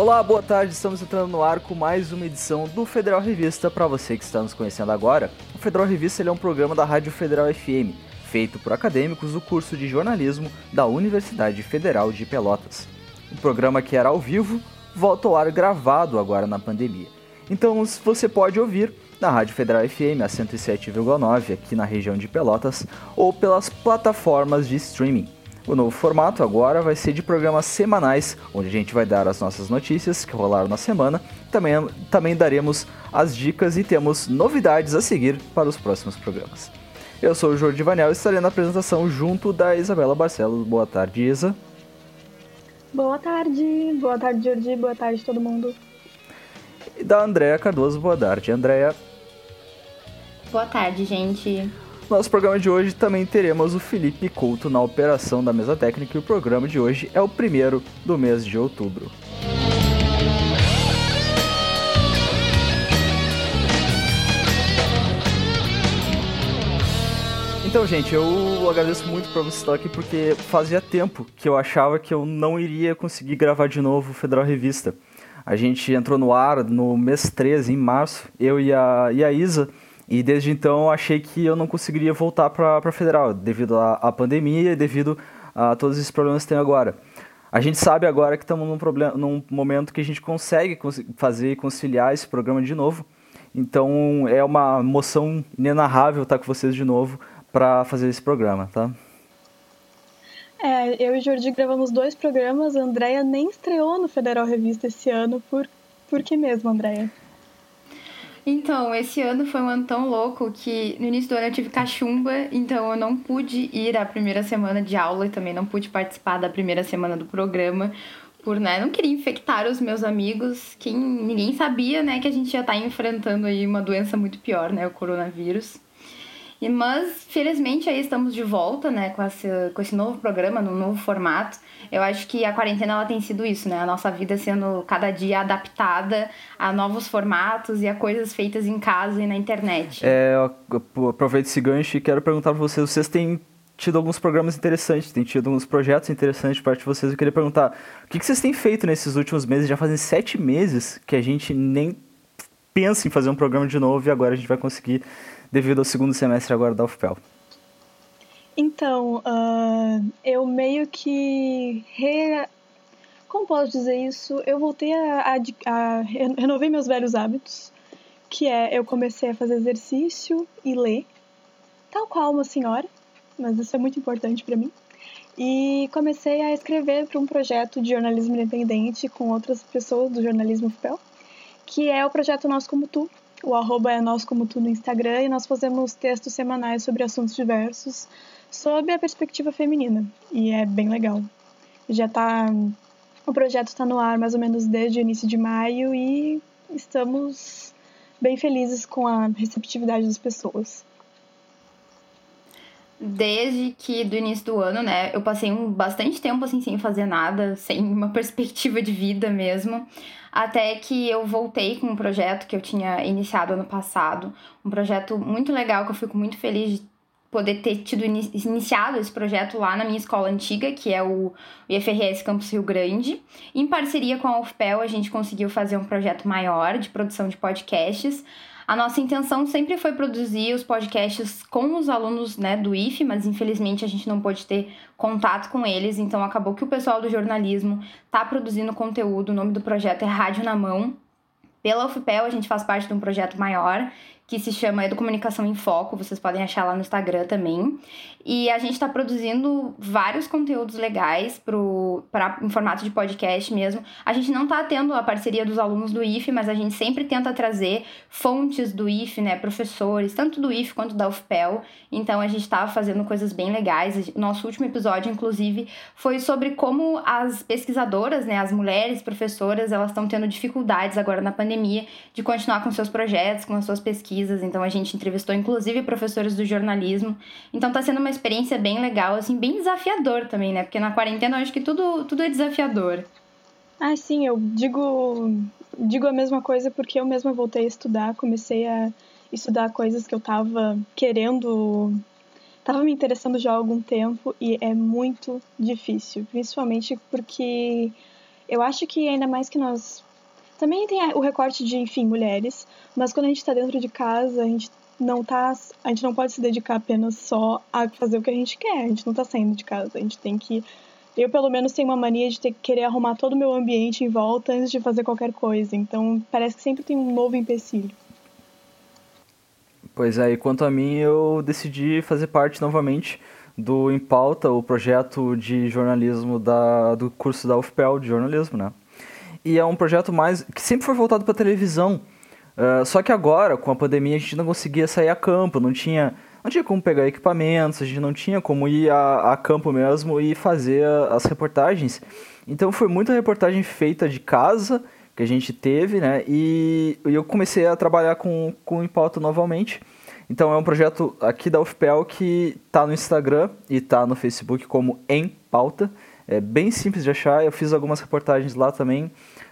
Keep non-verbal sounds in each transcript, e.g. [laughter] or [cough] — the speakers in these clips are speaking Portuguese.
Olá, boa tarde. Estamos entrando no ar com mais uma edição do Federal Revista. Para você que está nos conhecendo agora, o Federal Revista é um programa da Rádio Federal FM, feito por acadêmicos do curso de jornalismo da Universidade Federal de Pelotas. Um programa que era ao vivo volta ao ar gravado agora na pandemia. Então você pode ouvir na Rádio Federal FM a 107,9 aqui na região de Pelotas ou pelas plataformas de streaming. O novo formato agora vai ser de programas semanais, onde a gente vai dar as nossas notícias que rolaram na semana. Também, também daremos as dicas e temos novidades a seguir para os próximos programas. Eu sou o Jordi Vanel e estarei na apresentação junto da Isabela Barcelos. Boa tarde, Isa. Boa tarde, boa tarde, Jordi, boa tarde todo mundo. E da Andréa Cardoso, boa tarde, Andréa. Boa tarde, gente. No nosso programa de hoje também teremos o Felipe Couto na operação da mesa técnica e o programa de hoje é o primeiro do mês de outubro. Então, gente, eu agradeço muito por você estar aqui porque fazia tempo que eu achava que eu não iria conseguir gravar de novo o Federal Revista. A gente entrou no ar no mês 13, em março, eu e a, e a Isa, e desde então achei que eu não conseguiria voltar para Federal, devido à pandemia e devido a todos esses problemas que tem agora. A gente sabe agora que estamos num, problema, num momento que a gente consegue fazer e conciliar esse programa de novo. Então é uma emoção inenarrável estar com vocês de novo para fazer esse programa, tá? É, eu e o Jordi gravamos dois programas, a Andrea nem estreou no Federal Revista esse ano, por, por que mesmo, Andrea? Então, esse ano foi um ano tão louco que no início do ano eu tive cachumba, então eu não pude ir à primeira semana de aula e também não pude participar da primeira semana do programa, por né, não queria infectar os meus amigos, quem ninguém sabia, né, que a gente já tá enfrentando aí uma doença muito pior, né, o coronavírus. E, mas, felizmente, aí estamos de volta, né, com esse, com esse novo programa, no novo formato. Eu acho que a quarentena ela tem sido isso, né? A nossa vida sendo cada dia adaptada a novos formatos e a coisas feitas em casa e na internet. É, eu aproveito esse gancho e quero perguntar para vocês, vocês têm tido alguns programas interessantes, têm tido alguns projetos interessantes parte de vocês. Eu queria perguntar, o que vocês têm feito nesses últimos meses? Já fazem sete meses que a gente nem pensa em fazer um programa de novo e agora a gente vai conseguir devido ao segundo semestre agora da UFPEL? Então, uh, eu meio que. Re... Como posso dizer isso? Eu voltei a, a, a. Renovei meus velhos hábitos, que é eu comecei a fazer exercício e ler, tal qual uma senhora, mas isso é muito importante para mim. E comecei a escrever para um projeto de jornalismo independente com outras pessoas do jornalismo UFPEL, que é o projeto Nós Como Tu, o arroba é nós como tu no Instagram e nós fazemos textos semanais sobre assuntos diversos, sob a perspectiva feminina. E é bem legal. Já tá. O projeto está no ar mais ou menos desde o início de maio e estamos bem felizes com a receptividade das pessoas. Desde que do início do ano, né, eu passei um bastante tempo assim sem fazer nada, sem uma [laughs] perspectiva de vida mesmo até que eu voltei com um projeto que eu tinha iniciado ano passado, um projeto muito legal que eu fico muito feliz de poder ter tido iniciado esse projeto lá na minha escola antiga, que é o IFRS Campus Rio Grande. Em parceria com a UFPEL, a gente conseguiu fazer um projeto maior de produção de podcasts, a nossa intenção sempre foi produzir os podcasts com os alunos né, do IFE, mas infelizmente a gente não pôde ter contato com eles, então acabou que o pessoal do jornalismo está produzindo conteúdo. O nome do projeto é Rádio na Mão. Pela UFPEL, a gente faz parte de um projeto maior que se chama Educomunicação em Foco, vocês podem achar lá no Instagram também. E a gente está produzindo vários conteúdos legais pro, pra, em formato de podcast mesmo. A gente não está tendo a parceria dos alunos do IFE, mas a gente sempre tenta trazer fontes do IFE, né, professores, tanto do IFE quanto da UFPEL. Então a gente estava fazendo coisas bem legais. Nosso último episódio, inclusive, foi sobre como as pesquisadoras, né, as mulheres professoras, elas estão tendo dificuldades agora na pandemia de continuar com seus projetos, com as suas pesquisas pesquisas, então a gente entrevistou inclusive professores do jornalismo. Então tá sendo uma experiência bem legal, assim, bem desafiador também, né? Porque na quarentena eu acho que tudo, tudo é desafiador. Ah, sim, eu digo, digo a mesma coisa porque eu mesma voltei a estudar, comecei a estudar coisas que eu tava querendo, tava me interessando já há algum tempo e é muito difícil, principalmente porque Eu acho que ainda mais que nós. Também tem o recorte de, enfim, mulheres, mas quando a gente está dentro de casa, a gente não tá. A gente não pode se dedicar apenas só a fazer o que a gente quer. A gente não tá saindo de casa. A gente tem que. Eu, pelo menos, tenho uma mania de ter que querer arrumar todo o meu ambiente em volta antes de fazer qualquer coisa. Então, parece que sempre tem um novo empecilho. Pois é, e quanto a mim, eu decidi fazer parte novamente do Em Pauta, o projeto de jornalismo da, do curso da UFPEL de jornalismo, né? E é um projeto mais que sempre foi voltado para televisão. Uh, só que agora, com a pandemia, a gente não conseguia sair a campo, não tinha, não tinha como pegar equipamentos, a gente não tinha como ir a, a campo mesmo e fazer as reportagens. Então foi muita reportagem feita de casa que a gente teve, né? E, e eu comecei a trabalhar com, com o Impauta novamente. Então é um projeto aqui da UFPEL que está no Instagram e está no Facebook como Em Pauta. É bem simples de achar, eu fiz algumas reportagens lá também.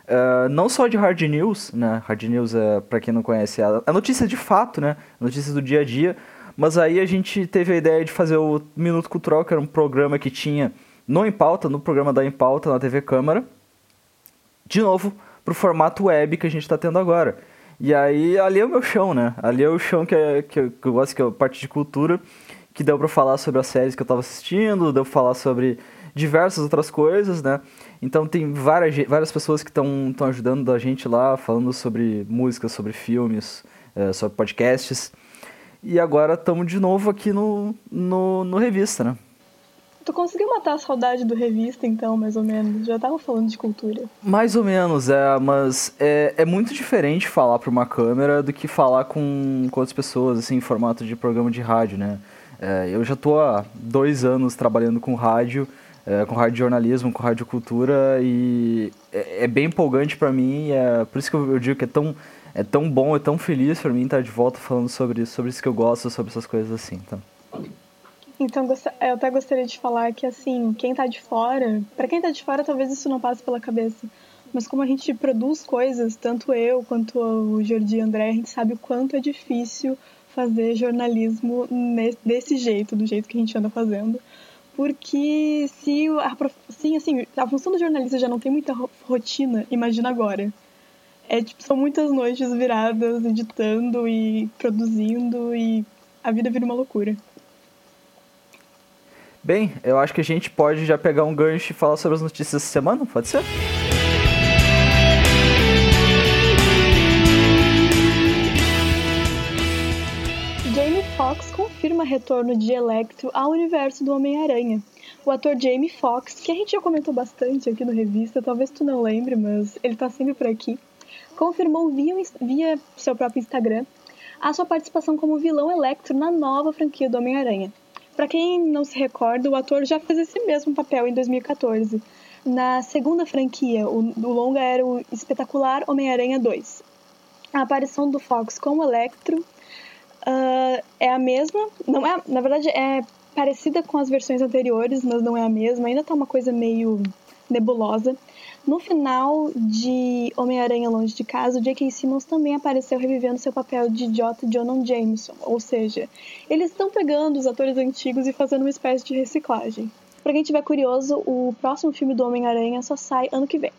Uh, não só de hard news, né? Hard news, é, para quem não conhece, é a notícia de fato, né? A notícia do dia a dia. Mas aí a gente teve a ideia de fazer o Minuto Cultural, que era um programa que tinha no Em Pauta, no programa da Em Pauta, na TV Câmara. De novo, pro formato web que a gente está tendo agora. E aí, ali é o meu chão, né? Ali é o chão que, é, que, eu, que eu gosto, que é a parte de cultura, que deu para falar sobre as séries que eu estava assistindo, deu pra falar sobre diversas outras coisas, né? Então tem várias, várias pessoas que estão ajudando a gente lá, falando sobre músicas, sobre filmes, é, sobre podcasts. E agora estamos de novo aqui no, no, no Revista, né? Tu conseguiu matar a saudade do revista, então, mais ou menos? Já tava falando de cultura. Mais ou menos, é, mas é, é muito diferente falar para uma câmera do que falar com, com outras pessoas, assim, em formato de programa de rádio, né? É, eu já tô há dois anos trabalhando com rádio, é, com rádio jornalismo, com rádio cultura, e é, é bem empolgante para mim, é por isso que eu, eu digo que é tão é tão bom, é tão feliz para mim estar de volta falando sobre, sobre isso que eu gosto, sobre essas coisas assim, tá? Então, eu até gostaria de falar que, assim, quem tá de fora, para quem tá de fora, talvez isso não passe pela cabeça. Mas como a gente produz coisas, tanto eu quanto o Jordi e André, a gente sabe o quanto é difícil fazer jornalismo desse jeito, do jeito que a gente anda fazendo. Porque se a, assim, assim, a função do jornalista já não tem muita rotina, imagina agora. É, tipo, são muitas noites viradas editando e produzindo e a vida vira uma loucura. Bem, eu acho que a gente pode já pegar um gancho e falar sobre as notícias dessa semana, pode ser? Confirma retorno de Electro ao universo do Homem-Aranha. O ator Jamie Foxx, que a gente já comentou bastante aqui no Revista, talvez tu não lembre, mas ele tá sempre por aqui, confirmou via, via seu próprio Instagram a sua participação como vilão Electro na nova franquia do Homem-Aranha. Para quem não se recorda, o ator já fez esse mesmo papel em 2014. Na segunda franquia, o, o longa era o espetacular Homem-Aranha 2. A aparição do Fox como Electro uh, é a mesma, não é, na verdade é parecida com as versões anteriores, mas não é a mesma. Ainda tá uma coisa meio nebulosa. No final de Homem-Aranha Longe de Casa, o J.K. Simmons também apareceu revivendo seu papel de idiota Jonan Jameson, ou seja, eles estão pegando os atores antigos e fazendo uma espécie de reciclagem. Pra quem tiver curioso, o próximo filme do Homem-Aranha só sai ano que vem.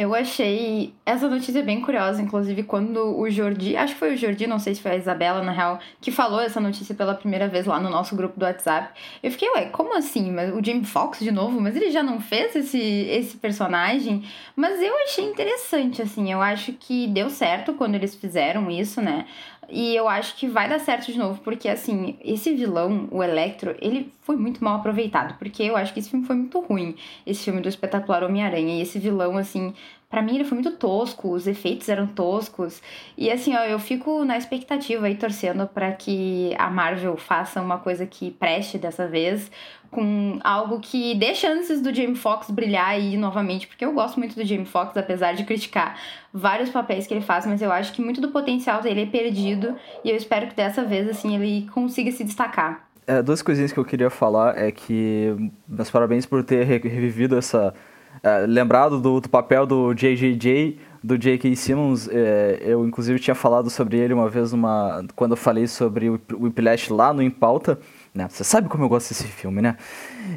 Eu achei essa notícia bem curiosa, inclusive quando o Jordi, acho que foi o Jordi, não sei se foi a Isabela, na real, que falou essa notícia pela primeira vez lá no nosso grupo do WhatsApp. Eu fiquei, ué, como assim? Mas o Jamie Foxx de novo? Mas ele já não fez esse, esse personagem? Mas eu achei interessante, assim, eu acho que deu certo quando eles fizeram isso, né? E eu acho que vai dar certo de novo, porque assim, esse vilão, o Electro, ele foi muito mal aproveitado, porque eu acho que esse filme foi muito ruim, esse filme do espetacular Homem-Aranha. E esse vilão, assim, para mim ele foi muito tosco, os efeitos eram toscos. E assim, ó, eu fico na expectativa aí torcendo para que a Marvel faça uma coisa que preste dessa vez, com algo que dê chances do Jamie Foxx brilhar aí novamente, porque eu gosto muito do Jamie Foxx, apesar de criticar vários papéis que ele faz, mas eu acho que muito do potencial dele é perdido e eu espero que dessa vez assim ele consiga se destacar. É, duas coisinhas que eu queria falar é que meus parabéns por ter revivido essa é, lembrado do, do, papel do JJJ do J.K. Simmons, é, eu inclusive tinha falado sobre ele uma vez uma, quando eu falei sobre o Whiplash lá no Em Pauta, né? Você sabe como eu gosto desse filme, né?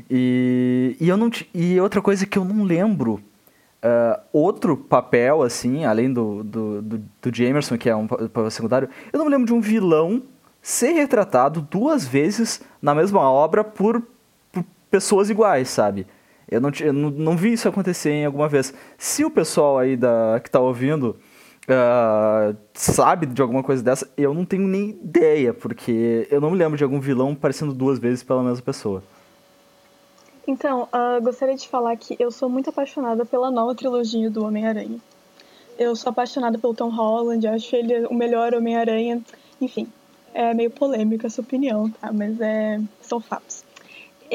E, e, eu não, e outra coisa que eu não lembro, uh, outro papel, assim, além do, do, do, do Jamerson, que é um papel secundário, eu não me lembro de um vilão ser retratado duas vezes na mesma obra por, por pessoas iguais, sabe? Eu não, eu não, não vi isso acontecer em alguma vez. Se o pessoal aí da, que tá ouvindo uh, sabe de alguma coisa dessa, eu não tenho nem ideia, porque eu não me lembro de algum vilão aparecendo duas vezes pela mesma pessoa. Então, uh, gostaria de falar que eu sou muito apaixonada pela nova trilogia do Homem-Aranha. Eu sou apaixonada pelo Tom Holland, acho ele o melhor Homem-Aranha. Enfim, é meio polêmica essa opinião, tá? Mas é, são fatos.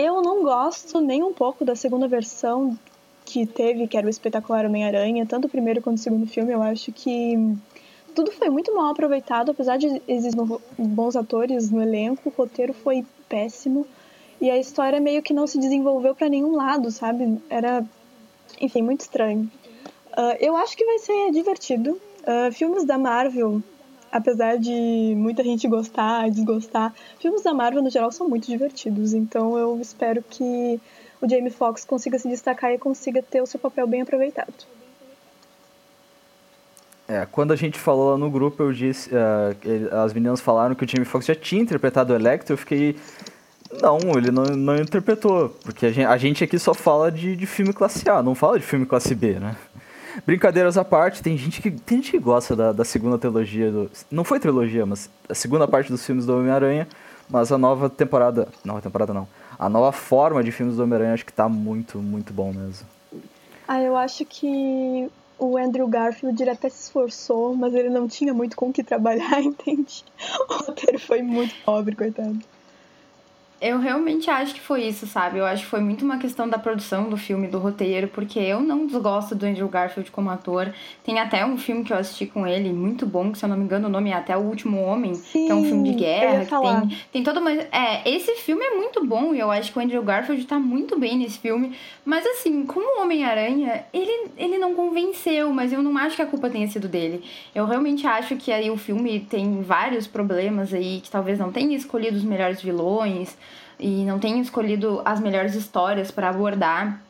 Eu não gosto nem um pouco da segunda versão que teve, que era o espetacular Homem-Aranha, tanto o primeiro quanto o segundo filme. Eu acho que tudo foi muito mal aproveitado, apesar de existir bons atores no elenco, o roteiro foi péssimo e a história meio que não se desenvolveu para nenhum lado, sabe? Era, enfim, muito estranho. Uh, eu acho que vai ser divertido. Uh, filmes da Marvel apesar de muita gente gostar, desgostar, filmes da Marvel no geral são muito divertidos. Então eu espero que o Jamie Foxx consiga se destacar e consiga ter o seu papel bem aproveitado. É, quando a gente falou lá no grupo, eu disse, uh, as meninas falaram que o Jamie Foxx já tinha interpretado o Electro, eu fiquei não, ele não, não interpretou, porque a gente, a gente aqui só fala de, de filme classe A, não fala de filme classe B, né? Brincadeiras à parte, tem gente que, tem gente que gosta da, da segunda trilogia do. Não foi trilogia, mas a segunda parte dos filmes do Homem-Aranha. Mas a nova temporada. Nova temporada não. A nova forma de filmes do Homem-Aranha acho que tá muito, muito bom mesmo. Ah, eu acho que o Andrew Garfield ele até se esforçou, mas ele não tinha muito com o que trabalhar, [laughs] entende? O roteiro foi muito pobre, coitado. Eu realmente acho que foi isso, sabe? Eu acho que foi muito uma questão da produção do filme, do roteiro, porque eu não desgosto do Andrew Garfield como ator. Tem até um filme que eu assisti com ele, muito bom, que se eu não me engano o nome é até O Último Homem, Sim, que é um filme de guerra, que tem, tem toda uma. É, esse filme é muito bom e eu acho que o Andrew Garfield tá muito bem nesse filme. Mas assim, como Homem-Aranha, ele, ele não convenceu, mas eu não acho que a culpa tenha sido dele. Eu realmente acho que aí o filme tem vários problemas aí, que talvez não tenha escolhido os melhores vilões e não tenho escolhido as melhores histórias para abordar.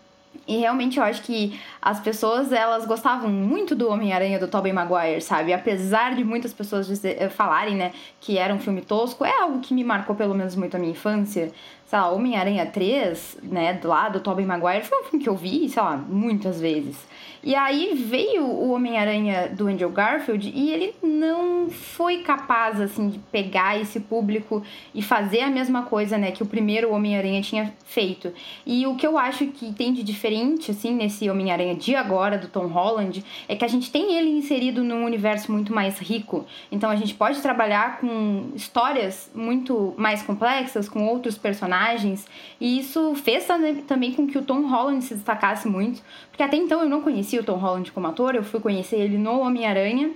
E realmente eu acho que as pessoas, elas gostavam muito do Homem-Aranha do Tobey Maguire, sabe? Apesar de muitas pessoas dizer, eh, falarem, né, que era um filme tosco, é algo que me marcou pelo menos muito a minha infância. Sei lá, Homem-Aranha 3, né, do lado do Tobey Maguire, foi um filme que eu vi, sei lá, muitas vezes. E aí veio o Homem-Aranha do Andrew Garfield e ele não foi capaz, assim, de pegar esse público e fazer a mesma coisa, né, que o primeiro Homem-Aranha tinha feito. E o que eu acho que tem de diferente, assim, nesse Homem-Aranha de agora, do Tom Holland, é que a gente tem ele inserido num universo muito mais rico. Então a gente pode trabalhar com histórias muito mais complexas, com outros personagens. E isso fez também com que o Tom Holland se destacasse muito. Porque até então eu não conhecia o Tom Holland como ator, eu fui conhecer ele no Homem-Aranha.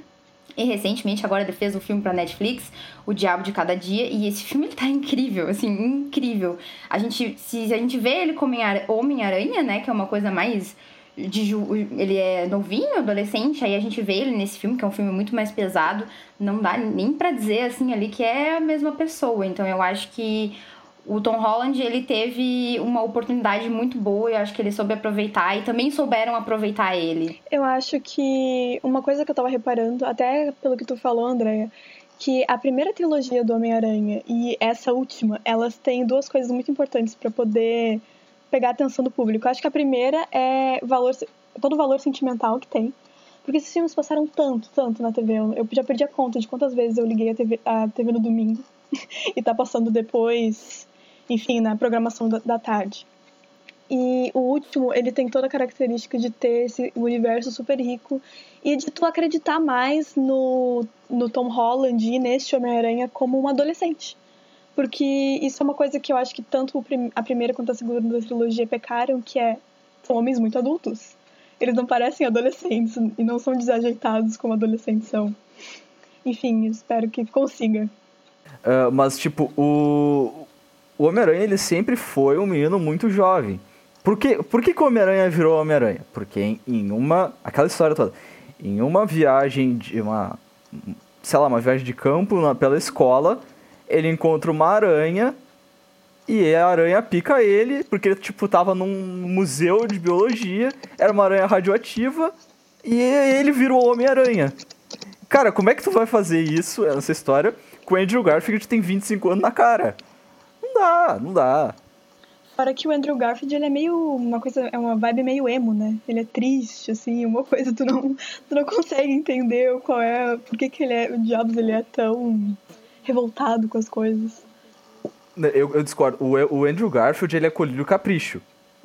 E recentemente agora ele fez um filme pra Netflix, O Diabo de Cada Dia, e esse [laughs] filme ele tá incrível, assim, incrível. A gente, se a gente vê ele como Homem-Aranha, né, que é uma coisa mais de ele é novinho, adolescente, aí a gente vê ele nesse filme, que é um filme muito mais pesado, não dá nem para dizer assim ali que é a mesma pessoa. Então eu acho que o Tom Holland ele teve uma oportunidade muito boa e acho que ele soube aproveitar e também souberam aproveitar ele. Eu acho que uma coisa que eu tava reparando, até pelo que tu falou, Andréia, que a primeira trilogia do Homem-Aranha e essa última, elas têm duas coisas muito importantes para poder pegar a atenção do público. Eu acho que a primeira é valor, todo o valor sentimental que tem. Porque esses filmes passaram tanto, tanto na TV. Eu já perdi a conta de quantas vezes eu liguei a TV, a TV no domingo [laughs] e tá passando depois enfim, na programação da, da tarde. E o último, ele tem toda a característica de ter esse universo super rico e de tu acreditar mais no, no Tom Holland e neste Homem-Aranha como um adolescente. Porque isso é uma coisa que eu acho que tanto a primeira quanto a segunda trilogia pecaram, que é são homens muito adultos. Eles não parecem adolescentes e não são desajeitados como adolescentes são. Enfim, espero que consiga. Uh, mas, tipo, o, o Homem-Aranha ele sempre foi um menino muito jovem. Por que, por que, que o Homem-Aranha virou Homem-Aranha? Porque em, em, uma. aquela história toda. em uma viagem de uma, sei lá, uma viagem de campo na, pela escola, ele encontra uma aranha e a aranha pica ele, porque tipo tava num museu de biologia, era uma aranha radioativa e ele virou Homem-Aranha. Cara, como é que tu vai fazer isso, essa história, com o Andrew Garfield que tem 25 anos na cara? Não dá, não dá. Fora que o Andrew Garfield, ele é meio uma coisa, é uma vibe meio emo, né? Ele é triste, assim, uma [laughs] coisa tu não, tu não consegue entender qual é, por que que ele é, o diabos ele é tão revoltado com as coisas. Eu, eu discordo. O, o Andrew Garfield, ele é colírio capricho. [laughs]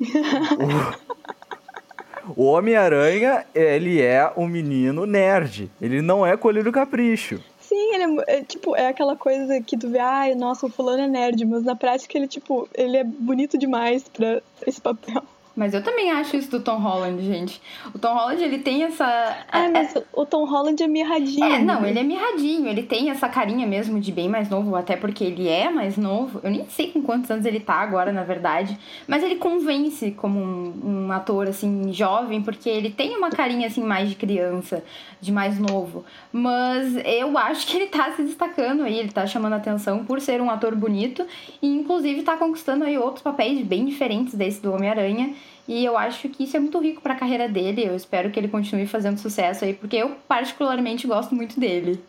o, o Homem-Aranha, ele é um menino nerd. Ele não é colírio capricho. Sim, ele é, é, tipo, é aquela coisa que tu vê, ai, nossa, o fulano é nerd, mas na prática ele, tipo, ele é bonito demais pra esse papel. Mas eu também acho isso do Tom Holland, gente. O Tom Holland, ele tem essa. É, é mas é... o Tom Holland é mirradinho. É, não, ele é mirradinho. Ele tem essa carinha mesmo de bem mais novo, até porque ele é mais novo. Eu nem sei com quantos anos ele tá agora, na verdade. Mas ele convence como um, um ator, assim, jovem, porque ele tem uma carinha, assim, mais de criança, de mais novo. Mas eu acho que ele tá se destacando aí, ele tá chamando atenção por ser um ator bonito e, inclusive, tá conquistando aí outros papéis bem diferentes desse do Homem-Aranha. E eu acho que isso é muito rico para a carreira dele. Eu espero que ele continue fazendo sucesso aí, porque eu particularmente gosto muito dele.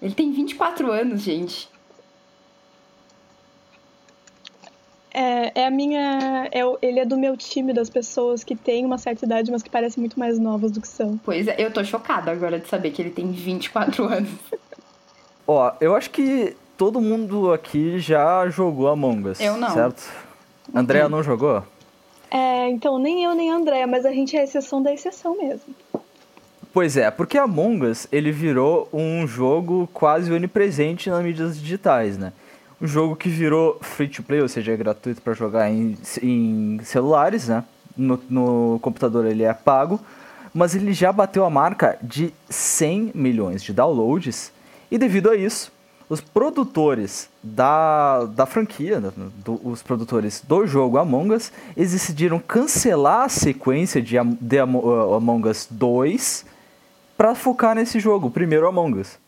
Ele tem 24 anos, gente. É, é a minha. É, ele é do meu time das pessoas que têm uma certa idade, mas que parecem muito mais novas do que são. Pois é, eu tô chocada agora de saber que ele tem 24 [laughs] anos. Ó, eu acho que todo mundo aqui já jogou Among Us. Eu não. Certo? Andréa não jogou? É, então, nem eu nem a Andréa, mas a gente é a exceção da exceção mesmo. Pois é, porque Among Us, ele virou um jogo quase onipresente nas mídias digitais, né? Um jogo que virou free to play, ou seja, é gratuito para jogar em, em celulares, né? No, no computador ele é pago, mas ele já bateu a marca de 100 milhões de downloads, e devido a isso, os produtores da, da franquia, do, os produtores do jogo Among Us, eles decidiram cancelar a sequência de, de uh, Among Us 2 para focar nesse jogo, primeiro Among Us.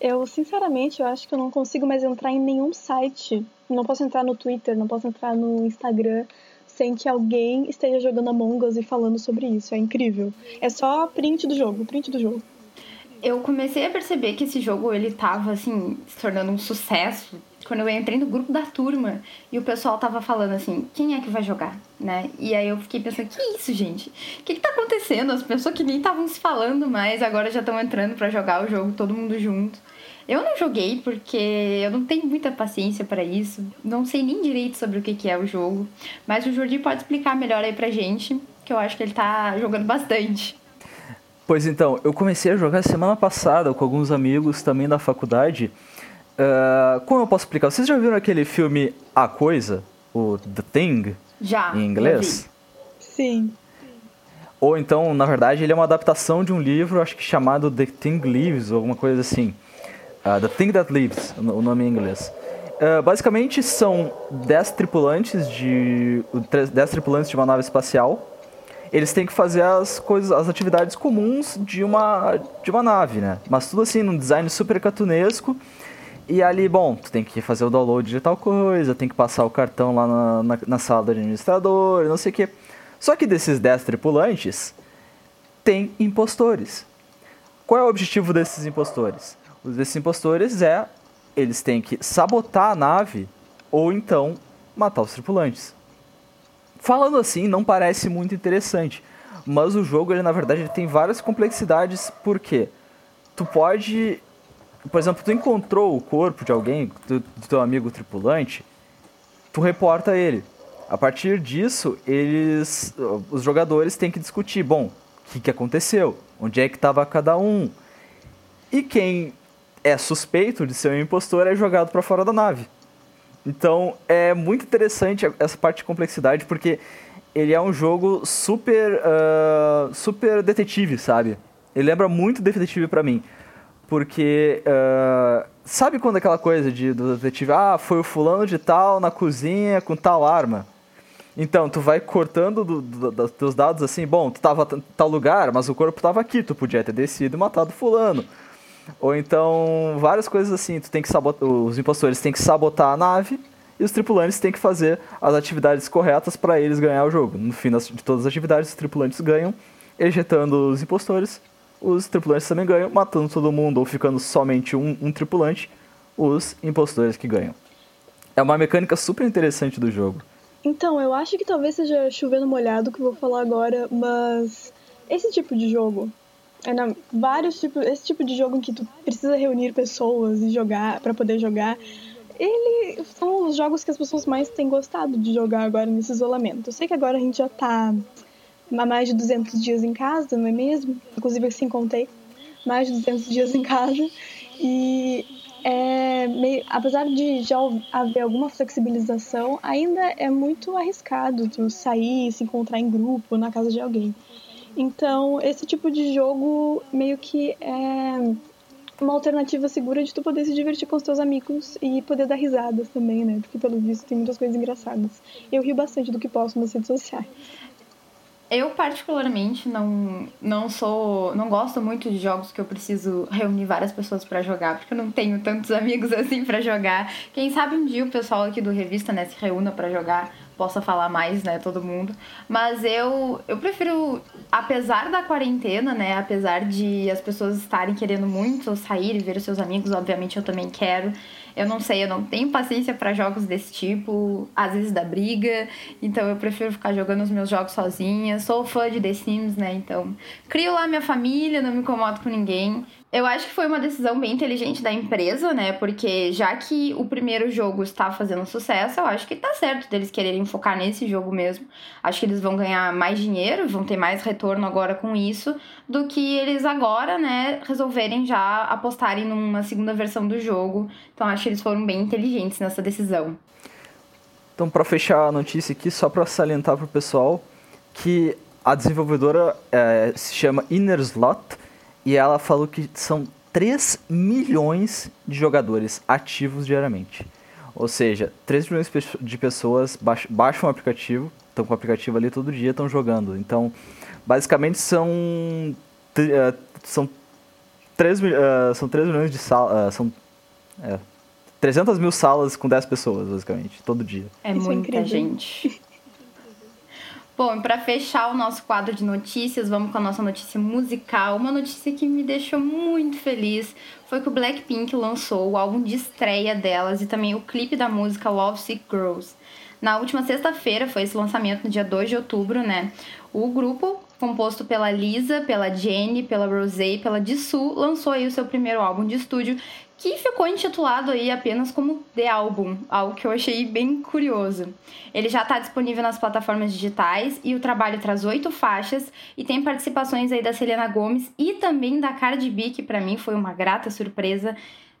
Eu, sinceramente, eu acho que eu não consigo mais entrar em nenhum site. Não posso entrar no Twitter, não posso entrar no Instagram sem que alguém esteja jogando Among Us e falando sobre isso. É incrível. É só print do jogo, print do jogo eu comecei a perceber que esse jogo ele tava assim se tornando um sucesso quando eu entrei no grupo da turma e o pessoal tava falando assim, quem é que vai jogar, né? E aí eu fiquei pensando, que isso, gente? O que que tá acontecendo? As pessoas que nem estavam se falando mais agora já estão entrando para jogar o jogo todo mundo junto. Eu não joguei porque eu não tenho muita paciência para isso, não sei nem direito sobre o que que é o jogo, mas o Jordi pode explicar melhor aí pra gente, que eu acho que ele tá jogando bastante. Pois então, eu comecei a jogar semana passada com alguns amigos também da faculdade. Uh, como eu posso explicar? Vocês já viram aquele filme A Coisa? O The Thing? Já. Em inglês? Sim. Ou então, na verdade, ele é uma adaptação de um livro, acho que chamado The Thing Lives, ou alguma coisa assim. Uh, The Thing That Lives, o nome em inglês. Uh, basicamente, são 10 tripulantes de 10 tripulantes de uma nave espacial eles têm que fazer as coisas, as atividades comuns de uma, de uma nave, né? Mas tudo assim, num design super cartunesco. E ali, bom, tu tem que fazer o download de tal coisa, tem que passar o cartão lá na, na, na sala do administrador, não sei o quê. Só que desses 10 tripulantes, tem impostores. Qual é o objetivo desses impostores? O desses impostores é eles têm que sabotar a nave ou então matar os tripulantes. Falando assim, não parece muito interessante. Mas o jogo, ele na verdade, ele tem várias complexidades, porque tu pode. Por exemplo, tu encontrou o corpo de alguém, do, do teu amigo tripulante, tu reporta ele. A partir disso, eles. Os jogadores têm que discutir, bom, o que, que aconteceu? Onde é que estava cada um? E quem é suspeito de ser um impostor é jogado para fora da nave. Então é muito interessante essa parte de complexidade, porque ele é um jogo super, uh, super detetive, sabe? Ele lembra muito detetive para mim. Porque, uh, sabe quando aquela coisa de, do detetive, ah, foi o fulano de tal na cozinha com tal arma? Então, tu vai cortando do, do, dos teus dados assim, bom, tu tava em tal lugar, mas o corpo tava aqui, tu podia ter descido e matado fulano. Ou então, várias coisas assim, tu tem que sabotar, os impostores têm que sabotar a nave e os tripulantes têm que fazer as atividades corretas para eles ganhar o jogo. No fim de todas as atividades, os tripulantes ganham, ejetando os impostores, os tripulantes também ganham, matando todo mundo ou ficando somente um, um tripulante, os impostores que ganham. É uma mecânica super interessante do jogo. Então, eu acho que talvez seja chovendo molhado que eu vou falar agora, mas esse tipo de jogo, é na, vários tipos, esse tipo de jogo em que tu precisa reunir pessoas e jogar para poder jogar, ele são os jogos que as pessoas mais têm gostado de jogar agora nesse isolamento. Eu sei que agora a gente já tá há mais de 200 dias em casa, não é mesmo? Inclusive assim contei, mais de 200 dias em casa e é meio, apesar de já haver alguma flexibilização, ainda é muito arriscado tu sair, se encontrar em grupo na casa de alguém. Então, esse tipo de jogo meio que é uma alternativa segura de tu poder se divertir com os teus amigos e poder dar risadas também, né? Porque pelo visto tem muitas coisas engraçadas. Eu rio bastante do que posso nas redes sociais. Eu particularmente não não sou, não gosto muito de jogos que eu preciso reunir várias pessoas para jogar, porque eu não tenho tantos [laughs] amigos assim para jogar. Quem sabe um dia o pessoal aqui do revista, né, se reúna para jogar, possa falar mais, né, todo mundo. Mas eu eu prefiro apesar da quarentena, né, apesar de as pessoas estarem querendo muito sair e ver os seus amigos, obviamente eu também quero. Eu não sei, eu não tenho paciência para jogos desse tipo, às vezes da briga, então eu prefiro ficar jogando os meus jogos sozinha. Sou fã de The Sims, né? Então, crio lá minha família, não me incomodo com ninguém. Eu acho que foi uma decisão bem inteligente da empresa, né? Porque já que o primeiro jogo está fazendo sucesso, eu acho que tá certo deles quererem focar nesse jogo mesmo. Acho que eles vão ganhar mais dinheiro, vão ter mais retorno agora com isso, do que eles agora, né, resolverem já apostarem numa segunda versão do jogo. Então acho que eles foram bem inteligentes nessa decisão. Então, para fechar a notícia aqui, só para salientar pro pessoal que a desenvolvedora é, se chama Inner Slot e ela falou que são 3 milhões de jogadores ativos diariamente. Ou seja, 3 milhões de pessoas baixam o aplicativo, estão com o aplicativo ali todo dia, estão jogando. Então, basicamente são, uh, são, 3, uh, eh, são 3 milhões de salas. Uh, são é, 300 mil salas com 10 pessoas, basicamente, todo dia. É Isso é muita é gente. Bom, para fechar o nosso quadro de notícias, vamos com a nossa notícia musical. Uma notícia que me deixou muito feliz foi que o Blackpink lançou o álbum de estreia delas e também o clipe da música Love Sick Girls. Na última sexta-feira foi esse lançamento, no dia 2 de outubro, né? O grupo, composto pela Lisa, pela Jenny, pela Rosé e pela Jisoo, lançou aí o seu primeiro álbum de estúdio que ficou intitulado aí apenas como The Album, algo que eu achei bem curioso. Ele já está disponível nas plataformas digitais e o trabalho traz oito faixas e tem participações aí da Selena Gomes e também da Cardi B, que para mim foi uma grata surpresa,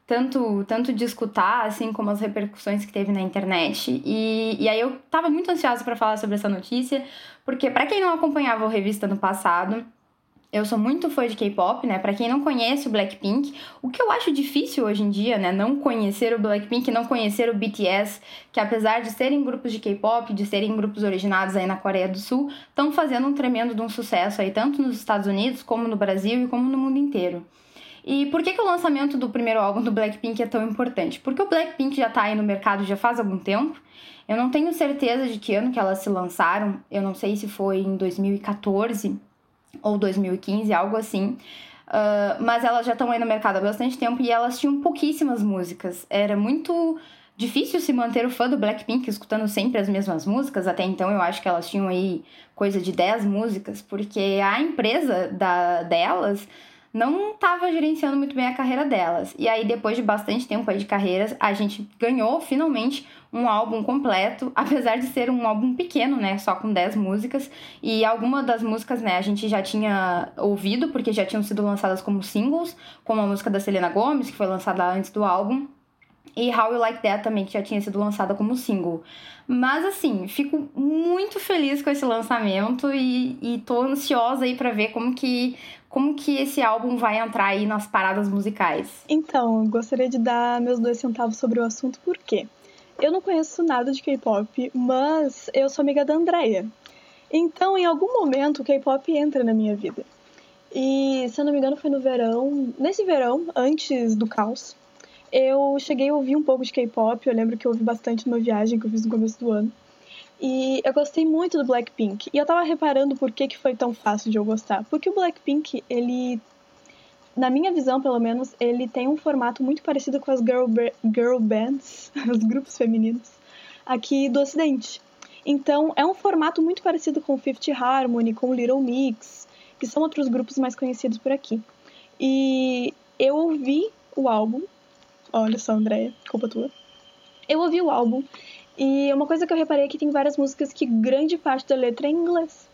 tanto, tanto de escutar, assim como as repercussões que teve na internet. E, e aí eu estava muito ansiosa para falar sobre essa notícia, porque para quem não acompanhava a revista no passado, eu sou muito fã de K-pop, né? Para quem não conhece o Blackpink, o que eu acho difícil hoje em dia, né? Não conhecer o Blackpink, não conhecer o BTS, que apesar de serem grupos de K-pop, de serem grupos originados aí na Coreia do Sul, estão fazendo um tremendo de um sucesso aí, tanto nos Estados Unidos, como no Brasil e como no mundo inteiro. E por que, que o lançamento do primeiro álbum do Blackpink é tão importante? Porque o Blackpink já tá aí no mercado já faz algum tempo. Eu não tenho certeza de que ano que elas se lançaram. Eu não sei se foi em 2014 ou 2015, algo assim. Uh, mas elas já estão aí no mercado há bastante tempo e elas tinham pouquíssimas músicas. Era muito difícil se manter o fã do Blackpink escutando sempre as mesmas músicas. Até então eu acho que elas tinham aí coisa de 10 músicas, porque a empresa da, delas não estava gerenciando muito bem a carreira delas. E aí, depois de bastante tempo aí de carreiras, a gente ganhou finalmente um álbum completo, [laughs] apesar de ser um álbum pequeno, né, só com 10 músicas, e algumas das músicas, né, a gente já tinha ouvido porque já tinham sido lançadas como singles, como a música da Selena Gomez, que foi lançada antes do álbum, e How You Like That também, que já tinha sido lançada como single. Mas assim, fico muito feliz com esse lançamento e, e tô ansiosa aí para ver como que como que esse álbum vai entrar aí nas paradas musicais. Então, gostaria de dar meus dois centavos sobre o assunto, por quê? eu não conheço nada de K-pop, mas eu sou amiga da Andrea. Então, em algum momento, o K-pop entra na minha vida. E, se eu não me engano, foi no verão. Nesse verão, antes do caos, eu cheguei a ouvir um pouco de K-pop. Eu lembro que eu ouvi bastante numa viagem que eu fiz no começo do ano. E eu gostei muito do Blackpink. E eu tava reparando por que, que foi tão fácil de eu gostar. Porque o Blackpink, ele. Na minha visão, pelo menos, ele tem um formato muito parecido com as girl, girl bands, [laughs] os grupos femininos, aqui do Ocidente. Então, é um formato muito parecido com Fifth Harmony, com Little Mix, que são outros grupos mais conhecidos por aqui. E eu ouvi o álbum. Olha só, Andréia, culpa tua. Eu ouvi o álbum e uma coisa que eu reparei é que tem várias músicas que grande parte da letra é em inglês.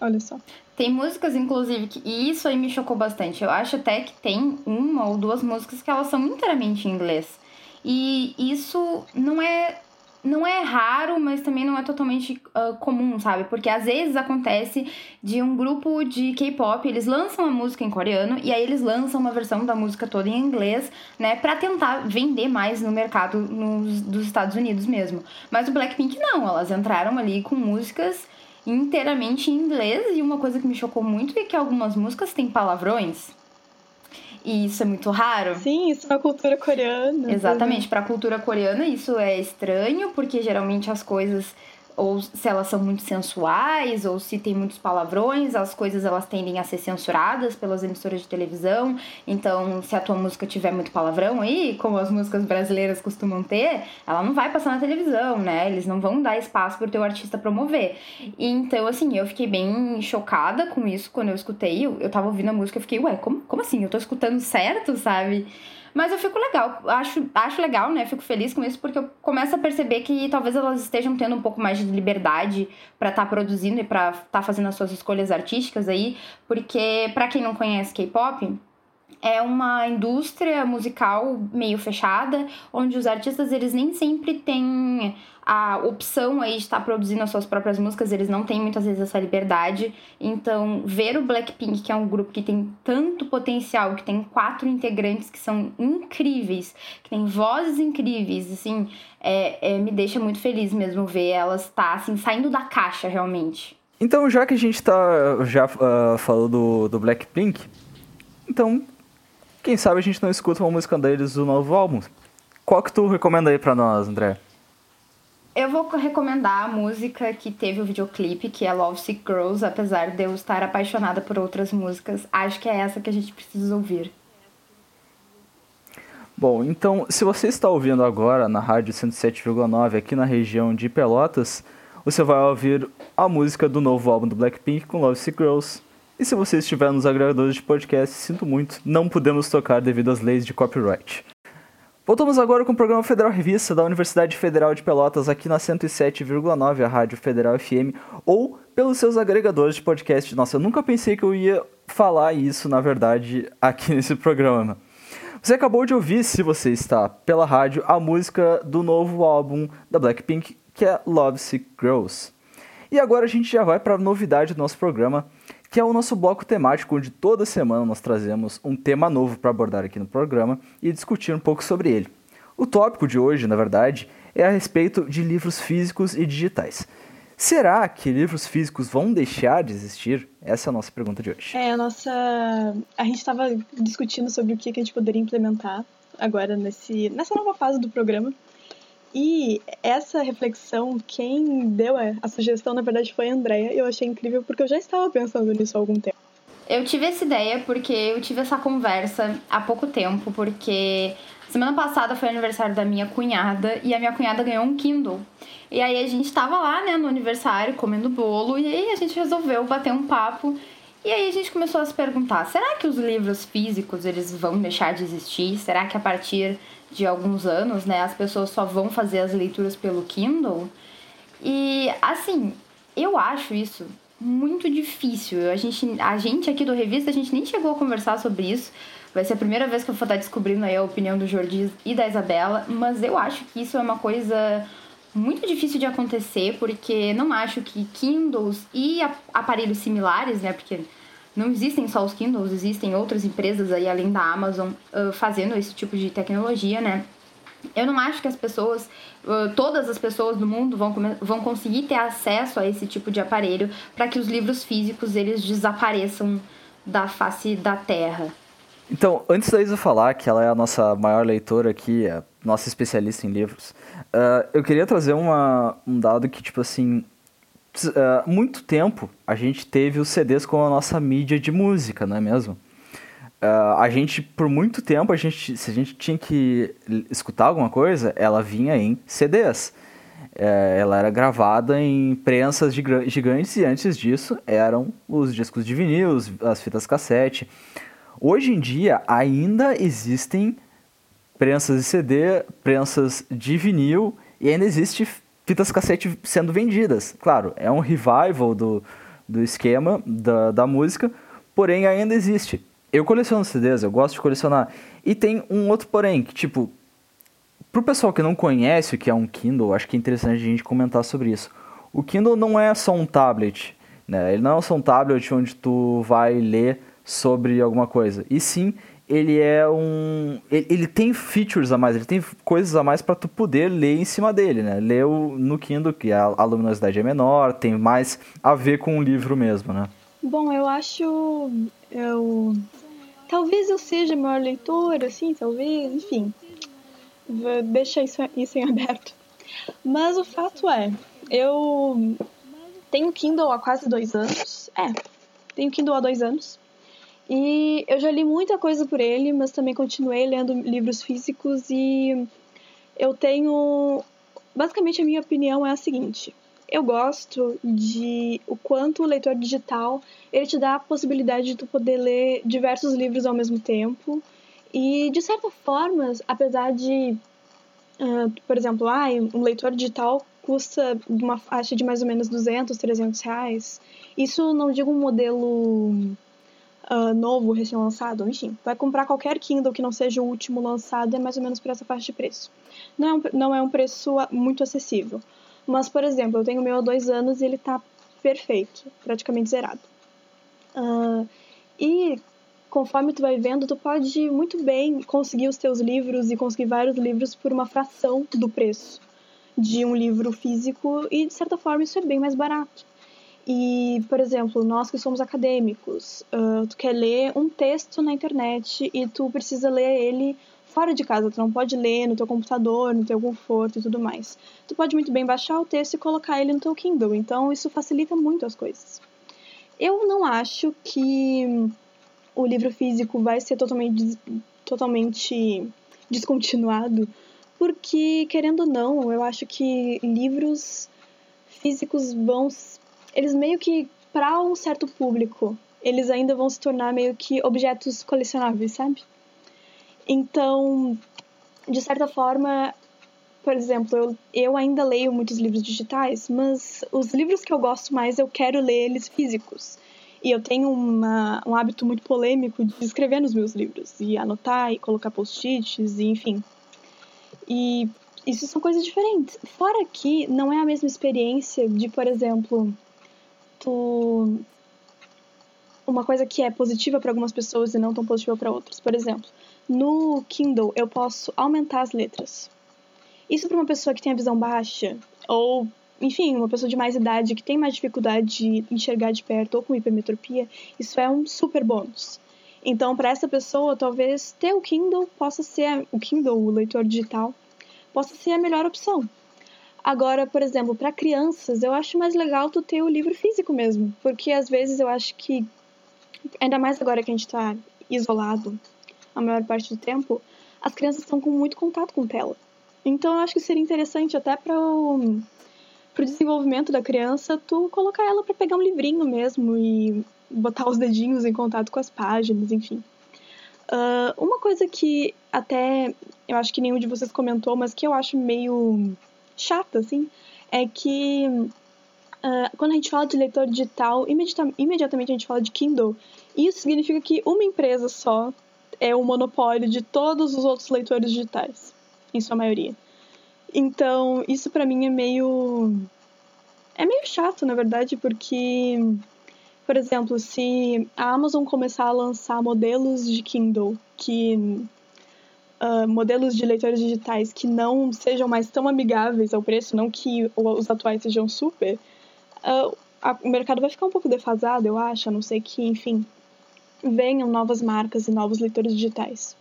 Olha só. Tem músicas, inclusive, que e isso aí me chocou bastante. Eu acho até que tem uma ou duas músicas que elas são inteiramente em inglês. E isso não é não é raro, mas também não é totalmente uh, comum, sabe? Porque às vezes acontece de um grupo de K-pop, eles lançam a música em coreano e aí eles lançam uma versão da música toda em inglês, né? Pra tentar vender mais no mercado nos, dos Estados Unidos mesmo. Mas o Blackpink não, elas entraram ali com músicas inteiramente em inglês e uma coisa que me chocou muito é que algumas músicas têm palavrões. E isso é muito raro. Sim, isso na cultura coreana. Exatamente, para a cultura coreana isso é estranho, porque geralmente as coisas ou se elas são muito sensuais, ou se tem muitos palavrões, as coisas elas tendem a ser censuradas pelas emissoras de televisão. Então, se a tua música tiver muito palavrão aí, como as músicas brasileiras costumam ter, ela não vai passar na televisão, né? Eles não vão dar espaço pro teu artista promover. Então, assim, eu fiquei bem chocada com isso quando eu escutei. Eu, eu tava ouvindo a música, eu fiquei, ué, como, como assim? Eu tô escutando certo, sabe? Mas eu fico legal, acho, acho legal, né? Fico feliz com isso porque eu começo a perceber que talvez elas estejam tendo um pouco mais de liberdade para estar tá produzindo e para estar tá fazendo as suas escolhas artísticas aí, porque para quem não conhece K-pop, é uma indústria musical meio fechada, onde os artistas eles nem sempre têm a opção aí de estar produzindo as suas próprias músicas, eles não têm muitas vezes essa liberdade. Então, ver o Blackpink, que é um grupo que tem tanto potencial, que tem quatro integrantes que são incríveis, que tem vozes incríveis, assim, é, é me deixa muito feliz mesmo ver elas estar tá, assim, saindo da caixa realmente. Então, já que a gente tá já uh, falou do, do Blackpink, então quem sabe a gente não escuta uma música deles do novo álbum. Qual que tu recomenda aí pra nós, André? Eu vou recomendar a música que teve o videoclipe, que é Love Sick Girls, apesar de eu estar apaixonada por outras músicas. Acho que é essa que a gente precisa ouvir. Bom, então, se você está ouvindo agora na rádio 107,9 aqui na região de Pelotas, você vai ouvir a música do novo álbum do Blackpink com Love Sick Girls. E se você estiver nos agregadores de podcast, sinto muito, não podemos tocar devido às leis de copyright. Voltamos agora com o programa Federal Revista da Universidade Federal de Pelotas, aqui na 107,9, a Rádio Federal FM, ou pelos seus agregadores de podcast. Nossa, eu nunca pensei que eu ia falar isso, na verdade, aqui [laughs] nesse programa. Você acabou de ouvir, se você está pela rádio, a música do novo álbum da Blackpink, que é Love Sick Girls. E agora a gente já vai para a novidade do nosso programa, que é o nosso bloco temático, onde toda semana nós trazemos um tema novo para abordar aqui no programa e discutir um pouco sobre ele. O tópico de hoje, na verdade, é a respeito de livros físicos e digitais. Será que livros físicos vão deixar de existir? Essa é a nossa pergunta de hoje. É, a nossa. A gente estava discutindo sobre o que a gente poderia implementar agora nesse... nessa nova fase do programa. E essa reflexão, quem deu a sugestão, na verdade, foi a Andrea. Eu achei incrível porque eu já estava pensando nisso há algum tempo. Eu tive essa ideia porque eu tive essa conversa há pouco tempo, porque semana passada foi aniversário da minha cunhada e a minha cunhada ganhou um Kindle. E aí a gente tava lá, né, no aniversário, comendo bolo, e aí a gente resolveu bater um papo. E aí a gente começou a se perguntar, será que os livros físicos eles vão deixar de existir? Será que a partir de alguns anos, né, as pessoas só vão fazer as leituras pelo Kindle. E assim, eu acho isso muito difícil. A gente, a gente aqui do revista, a gente nem chegou a conversar sobre isso. Vai ser a primeira vez que eu vou estar descobrindo aí a opinião do Jordi e da Isabela, mas eu acho que isso é uma coisa muito difícil de acontecer, porque não acho que Kindles e aparelhos similares, né, porque não existem só os Kindles, existem outras empresas aí além da Amazon uh, fazendo esse tipo de tecnologia, né? Eu não acho que as pessoas, todas as pessoas do mundo vão, vão conseguir ter acesso a esse tipo de aparelho para que os livros físicos eles desapareçam da face da Terra. Então, antes da Isa falar que ela é a nossa maior leitora aqui, a nossa especialista em livros, uh, eu queria trazer uma, um dado que, tipo assim, uh, muito tempo a gente teve os CDs como a nossa mídia de música, não é mesmo? Uh, a gente, por muito tempo, a gente, se a gente tinha que escutar alguma coisa, ela vinha em CDs. Uh, ela era gravada em prensas gigantes e antes disso eram os discos de vinil, as fitas cassete. Hoje em dia ainda existem prensas de CD, prensas de vinil e ainda existe fitas cassete sendo vendidas. Claro, é um revival do, do esquema da, da música, porém ainda existe. Eu coleciono CDs, eu gosto de colecionar. E tem um outro porém, que tipo, pro pessoal que não conhece o que é um Kindle, acho que é interessante a gente comentar sobre isso. O Kindle não é só um tablet, né? Ele não é só um tablet onde tu vai ler sobre alguma coisa. E sim, ele é um. Ele, ele, tem features a mais, ele tem coisas a mais para tu poder ler em cima dele, né? Ler o, no Kindle, que a, a luminosidade é menor, tem mais a ver com o livro mesmo, né? Bom, eu acho. Eu. Talvez eu seja maior leitora, assim, talvez, enfim. Deixa isso, isso em aberto. Mas o fato é, eu tenho Kindle há quase dois anos. É, tenho Kindle há dois anos. E eu já li muita coisa por ele, mas também continuei lendo livros físicos e eu tenho. Basicamente, a minha opinião é a seguinte: eu gosto de o quanto o leitor digital ele te dá a possibilidade de tu poder ler diversos livros ao mesmo tempo e de certa forma, apesar de, uh, por exemplo, ah, um leitor digital custa uma faixa de mais ou menos 200, 300 reais. Isso não digo um modelo uh, novo, recém-lançado, enfim, vai comprar qualquer Kindle que não seja o último lançado, é mais ou menos por essa faixa de preço. Não é um, não é um preço muito acessível. Mas, por exemplo, eu tenho o meu há dois anos e ele está perfeito, praticamente zerado. Uh, e conforme tu vai vendo, tu pode muito bem conseguir os teus livros e conseguir vários livros por uma fração do preço de um livro físico e de certa forma isso é bem mais barato. E, por exemplo, nós que somos acadêmicos, uh, tu quer ler um texto na internet e tu precisa ler ele fora de casa, tu não pode ler no teu computador, no teu conforto e tudo mais. Tu pode muito bem baixar o texto e colocar ele no teu Kindle, então isso facilita muito as coisas. Eu não acho que o livro físico vai ser totalmente, totalmente descontinuado, porque, querendo ou não, eu acho que livros físicos vão eles meio que, para um certo público, eles ainda vão se tornar meio que objetos colecionáveis, sabe? Então, de certa forma, por exemplo, eu, eu ainda leio muitos livros digitais, mas os livros que eu gosto mais eu quero ler eles físicos. E eu tenho uma, um hábito muito polêmico de escrever nos meus livros, e anotar, e colocar post-its, e enfim. E isso são coisas diferentes. Fora que não é a mesma experiência de, por exemplo, tu uma coisa que é positiva para algumas pessoas e não tão positiva para outras. Por exemplo, no Kindle eu posso aumentar as letras. Isso para uma pessoa que tem a visão baixa ou, enfim, uma pessoa de mais idade que tem mais dificuldade de enxergar de perto ou com hipermetropia, isso é um super bônus. Então, para essa pessoa, talvez ter o Kindle possa ser o Kindle, o leitor digital, possa ser a melhor opção. Agora, por exemplo, para crianças, eu acho mais legal tu ter o livro físico mesmo, porque às vezes eu acho que, ainda mais agora que a gente está isolado a maior parte do tempo, as crianças estão com muito contato com tela. Então eu acho que seria interessante até para o pro desenvolvimento da criança, tu colocar ela para pegar um livrinho mesmo e botar os dedinhos em contato com as páginas, enfim. Uh, uma coisa que até eu acho que nenhum de vocês comentou, mas que eu acho meio chata, assim, é que uh, quando a gente fala de leitor digital, imediata imediatamente a gente fala de Kindle. Isso significa que uma empresa só é o monopólio de todos os outros leitores digitais, em sua maioria. Então, isso para mim é meio. É meio chato, na verdade, porque, por exemplo, se a Amazon começar a lançar modelos de Kindle que uh, modelos de leitores digitais que não sejam mais tão amigáveis ao preço, não que os atuais sejam super, uh, a, o mercado vai ficar um pouco defasado, eu acho, a não ser que, enfim, venham novas marcas e novos leitores digitais.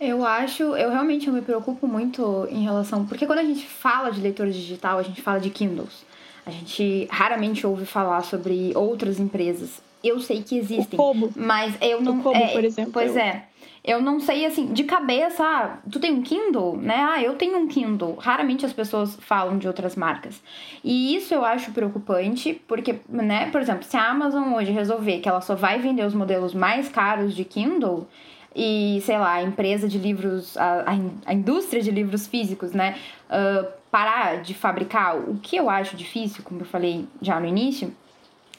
Eu acho, eu realmente eu me preocupo muito em relação. Porque quando a gente fala de leitor digital, a gente fala de Kindles. A gente raramente ouve falar sobre outras empresas. Eu sei que existem. O Kobo. Mas eu não. O Kobo, é, por exemplo. Pois eu... é. Eu não sei, assim, de cabeça, ah, tu tem um Kindle, né? Ah, eu tenho um Kindle. Raramente as pessoas falam de outras marcas. E isso eu acho preocupante, porque, né, por exemplo, se a Amazon hoje resolver que ela só vai vender os modelos mais caros de Kindle, e, sei lá, a empresa de livros, a, a indústria de livros físicos, né, uh, parar de fabricar, o que eu acho difícil, como eu falei já no início,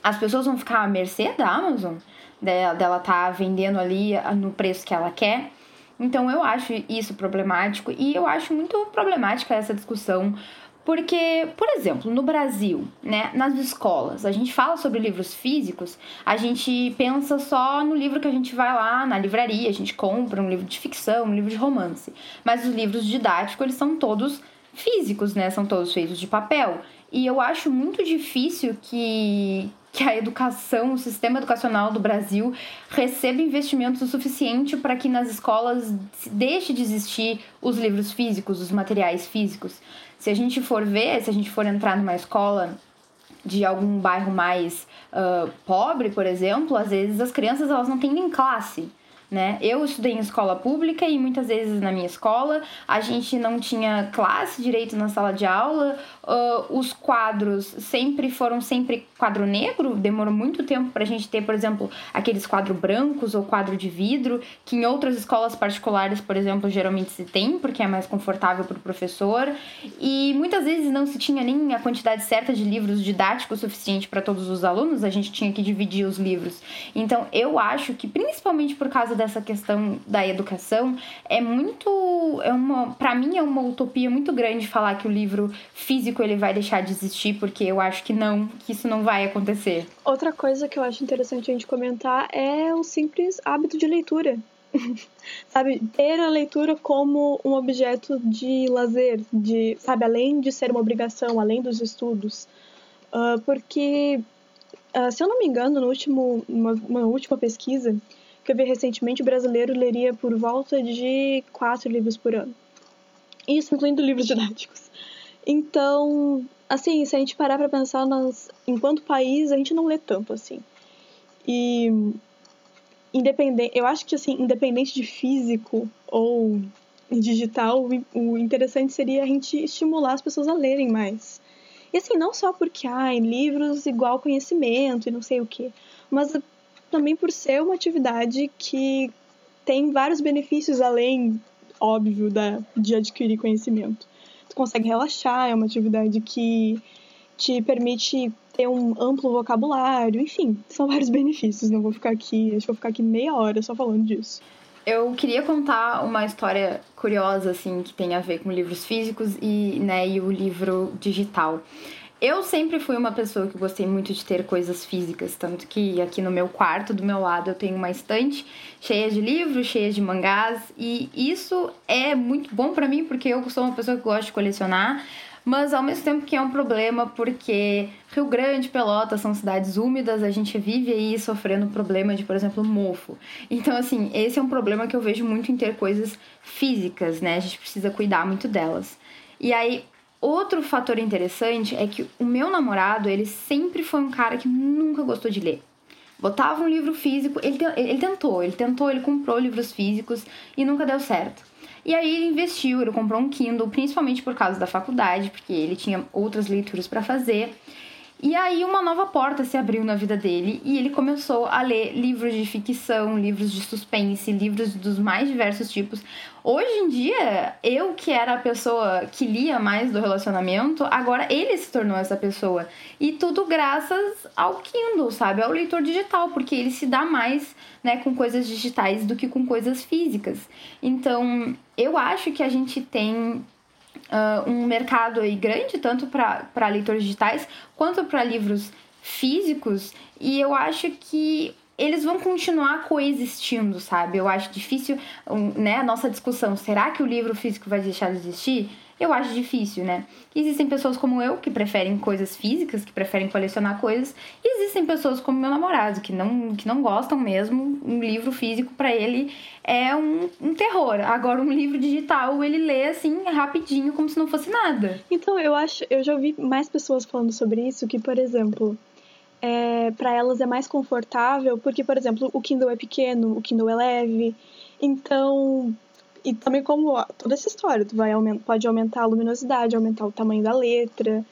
as pessoas vão ficar à mercê da Amazon dela, dela tá vendendo ali no preço que ela quer. Então eu acho isso problemático e eu acho muito problemática essa discussão. Porque, por exemplo, no Brasil, né, nas escolas, a gente fala sobre livros físicos, a gente pensa só no livro que a gente vai lá na livraria, a gente compra um livro de ficção, um livro de romance. Mas os livros didáticos, eles são todos físicos, né? São todos feitos de papel. E eu acho muito difícil que, que a educação, o sistema educacional do Brasil receba investimentos o suficiente para que nas escolas deixe de existir os livros físicos, os materiais físicos. Se a gente for ver, se a gente for entrar numa escola de algum bairro mais uh, pobre, por exemplo, às vezes as crianças elas não têm nem classe né? Eu estudei em escola pública e muitas vezes na minha escola a gente não tinha classe direito na sala de aula, uh, os quadros sempre foram sempre quadro negro, demorou muito tempo para a gente ter, por exemplo, aqueles quadros brancos ou quadro de vidro, que em outras escolas particulares, por exemplo, geralmente se tem, porque é mais confortável para o professor, e muitas vezes não se tinha nem a quantidade certa de livros didáticos suficiente para todos os alunos, a gente tinha que dividir os livros. Então, eu acho que principalmente por causa dessa questão da educação, é muito é uma, para mim é uma utopia muito grande falar que o livro físico ele vai deixar de existir, porque eu acho que não, que isso não vai acontecer. Outra coisa que eu acho interessante a gente comentar é o simples hábito de leitura. [laughs] sabe, ter a leitura como um objeto de lazer, de, sabe, além de ser uma obrigação, além dos estudos. Uh, porque, uh, se eu não me engano, no último, uma, uma última pesquisa que eu vi recentemente, o brasileiro leria por volta de quatro livros por ano. Isso incluindo livros didáticos. Então, assim, se a gente parar para pensar, nós, enquanto país, a gente não lê tanto assim. E independente, eu acho que assim, independente de físico ou digital, o interessante seria a gente estimular as pessoas a lerem mais. E assim, não só porque, ah, livros igual conhecimento e não sei o quê, mas também por ser uma atividade que tem vários benefícios além, óbvio, da, de adquirir conhecimento consegue relaxar, é uma atividade que te permite ter um amplo vocabulário, enfim, são [laughs] vários benefícios. Não vou ficar aqui, acho que vou ficar aqui meia hora só falando disso. Eu queria contar uma história curiosa, assim, que tem a ver com livros físicos e, né, e o livro digital. Eu sempre fui uma pessoa que gostei muito de ter coisas físicas, tanto que aqui no meu quarto, do meu lado, eu tenho uma estante cheia de livros, cheia de mangás, e isso é muito bom para mim porque eu sou uma pessoa que gosta de colecionar, mas ao mesmo tempo que é um problema porque Rio Grande, Pelotas são cidades úmidas, a gente vive aí sofrendo problema de, por exemplo, mofo. Então, assim, esse é um problema que eu vejo muito em ter coisas físicas, né? A gente precisa cuidar muito delas. E aí, Outro fator interessante é que o meu namorado, ele sempre foi um cara que nunca gostou de ler. Botava um livro físico, ele, ele tentou, ele tentou, ele comprou livros físicos e nunca deu certo. E aí ele investiu, ele comprou um Kindle, principalmente por causa da faculdade, porque ele tinha outras leituras para fazer. E aí uma nova porta se abriu na vida dele e ele começou a ler livros de ficção, livros de suspense, livros dos mais diversos tipos. Hoje em dia, eu que era a pessoa que lia mais do relacionamento, agora ele se tornou essa pessoa. E tudo graças ao Kindle, sabe? Ao leitor digital, porque ele se dá mais, né, com coisas digitais do que com coisas físicas. Então, eu acho que a gente tem uh, um mercado aí grande, tanto para leitores digitais quanto para livros físicos, e eu acho que eles vão continuar coexistindo, sabe? Eu acho difícil, né, a nossa discussão, será que o livro físico vai deixar de existir? Eu acho difícil, né? Existem pessoas como eu que preferem coisas físicas, que preferem colecionar coisas, e existem pessoas como meu namorado que não, que não gostam mesmo. Um livro físico para ele é um, um terror. Agora um livro digital ele lê assim rapidinho como se não fosse nada. Então eu acho, eu já ouvi mais pessoas falando sobre isso que, por exemplo, é, para elas é mais confortável, porque, por exemplo, o Kindle é pequeno, o Kindle é leve, então. E também como toda essa história, tu vai pode aumentar a luminosidade, aumentar o tamanho da letra,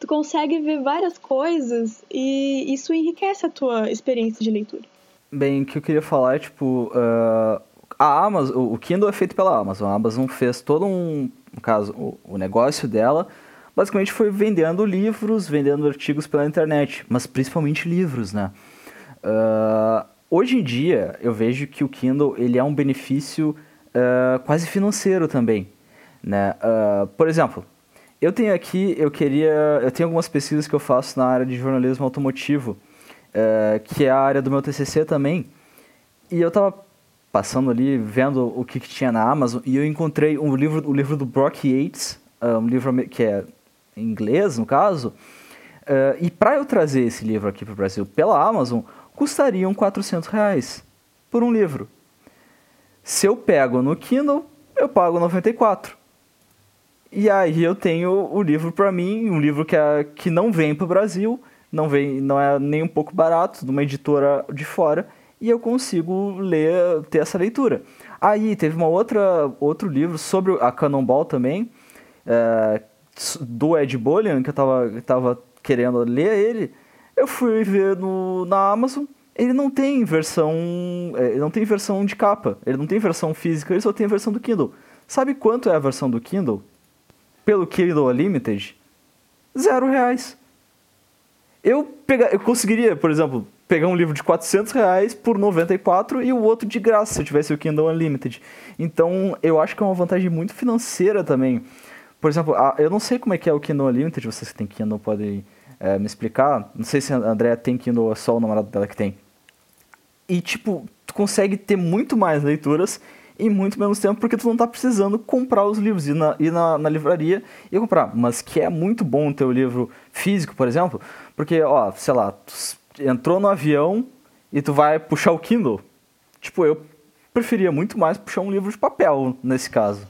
tu consegue ver várias coisas e isso enriquece a tua experiência de leitura. Bem, o que eu queria falar é, tipo, uh, a Amazon, o Kindle é feito pela Amazon, a Amazon fez todo um, no caso, o, o negócio dela basicamente foi vendendo livros, vendendo artigos pela internet, mas principalmente livros, né? Uh, hoje em dia, eu vejo que o Kindle ele é um benefício uh, quase financeiro também, né? Uh, por exemplo, eu tenho aqui, eu queria, eu tenho algumas pesquisas que eu faço na área de jornalismo automotivo, que é a área do meu TCC também, e eu estava passando ali, vendo o que, que, tinha na Amazon, e eu encontrei um livro, o livro do Brock Yates, um livro que é em inglês, no caso. Uh, e para eu trazer esse livro aqui para o Brasil pela Amazon, custariam 400 reais por um livro. Se eu pego no Kindle, eu pago 94. E aí eu tenho o livro para mim, um livro que, é, que não vem para o Brasil, não, vem, não é nem um pouco barato, de uma editora de fora, e eu consigo ler, ter essa leitura. Aí teve uma outra outro livro sobre a Cannonball também, uh, do Ed Bolian, que eu tava, tava querendo ler ele, eu fui ver no, na Amazon, ele não tem versão. É, não tem versão de capa, ele não tem versão física, ele só tem a versão do Kindle. Sabe quanto é a versão do Kindle? Pelo Kindle Unlimited? Zero reais. Eu, pega, eu conseguiria, por exemplo, pegar um livro de 400 reais por 94 e o outro de graça se eu tivesse o Kindle Unlimited. Então, eu acho que é uma vantagem muito financeira também. Por exemplo, eu não sei como é que é o Kindle Unlimited, vocês que têm Kindle podem é, me explicar. Não sei se a Andrea tem Kindle ou é só o namorado dela que tem. E, tipo, tu consegue ter muito mais leituras em muito menos tempo, porque tu não tá precisando comprar os livros, ir na, ir na, na livraria e comprar. Mas que é muito bom ter o livro físico, por exemplo, porque, ó, sei lá, tu entrou no avião e tu vai puxar o Kindle. Tipo, eu preferia muito mais puxar um livro de papel nesse caso.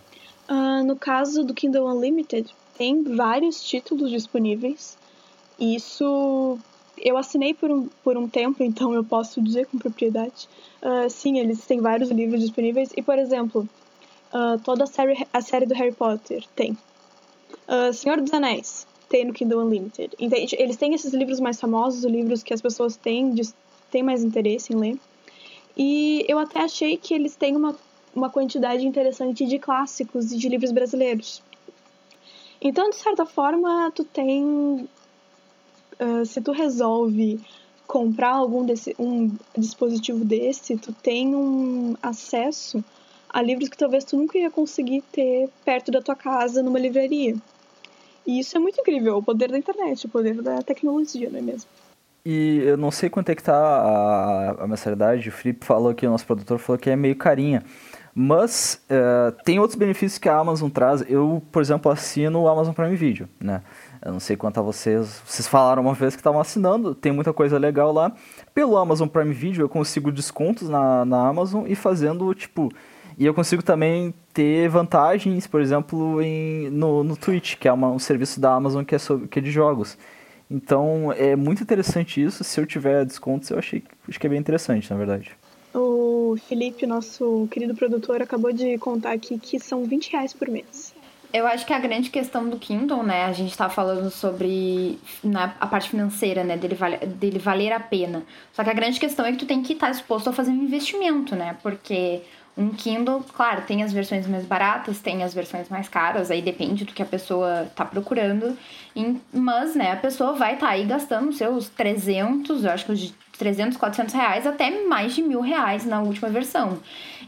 Uh, no caso do Kindle Unlimited, tem vários títulos disponíveis. Isso eu assinei por um, por um tempo, então eu posso dizer com propriedade. Uh, sim, eles têm vários livros disponíveis. E, por exemplo, uh, toda a série, a série do Harry Potter tem. Uh, Senhor dos Anéis tem no Kindle Unlimited. Entende? Eles têm esses livros mais famosos, os livros que as pessoas têm, têm mais interesse em ler. E eu até achei que eles têm uma uma quantidade interessante de clássicos e de livros brasileiros. Então, de certa forma, tu tem. Uh, se tu resolve comprar algum desse, um dispositivo desse, tu tem um acesso a livros que talvez tu nunca ia conseguir ter perto da tua casa numa livraria. E isso é muito incrível, o poder da internet, o poder da tecnologia, não é mesmo? E eu não sei quanto é que tá a, a mensalidade, o Felipe falou que o nosso produtor falou que é meio carinha. Mas uh, tem outros benefícios que a Amazon traz. Eu, por exemplo, assino o Amazon Prime Video, né? Eu não sei quanto a vocês. Vocês falaram uma vez que estavam assinando, tem muita coisa legal lá. Pelo Amazon Prime Video eu consigo descontos na, na Amazon e fazendo, tipo. E eu consigo também ter vantagens, por exemplo, em, no, no Twitch, que é uma, um serviço da Amazon que é, sobre, que é de jogos. Então é muito interessante isso. Se eu tiver descontos, eu achei acho que é bem interessante, na verdade. O Felipe, nosso querido produtor, acabou de contar aqui que são 20 reais por mês. Eu acho que a grande questão do Kindle, né? A gente tá falando sobre na, a parte financeira, né? Dele, vale, dele valer a pena. Só que a grande questão é que tu tem que estar tá disposto a fazer um investimento, né? Porque um Kindle, claro, tem as versões mais baratas, tem as versões mais caras, aí depende do que a pessoa tá procurando. Mas, né, a pessoa vai estar tá aí gastando seus 300, eu acho que os 300, 400 reais até mais de mil reais na última versão.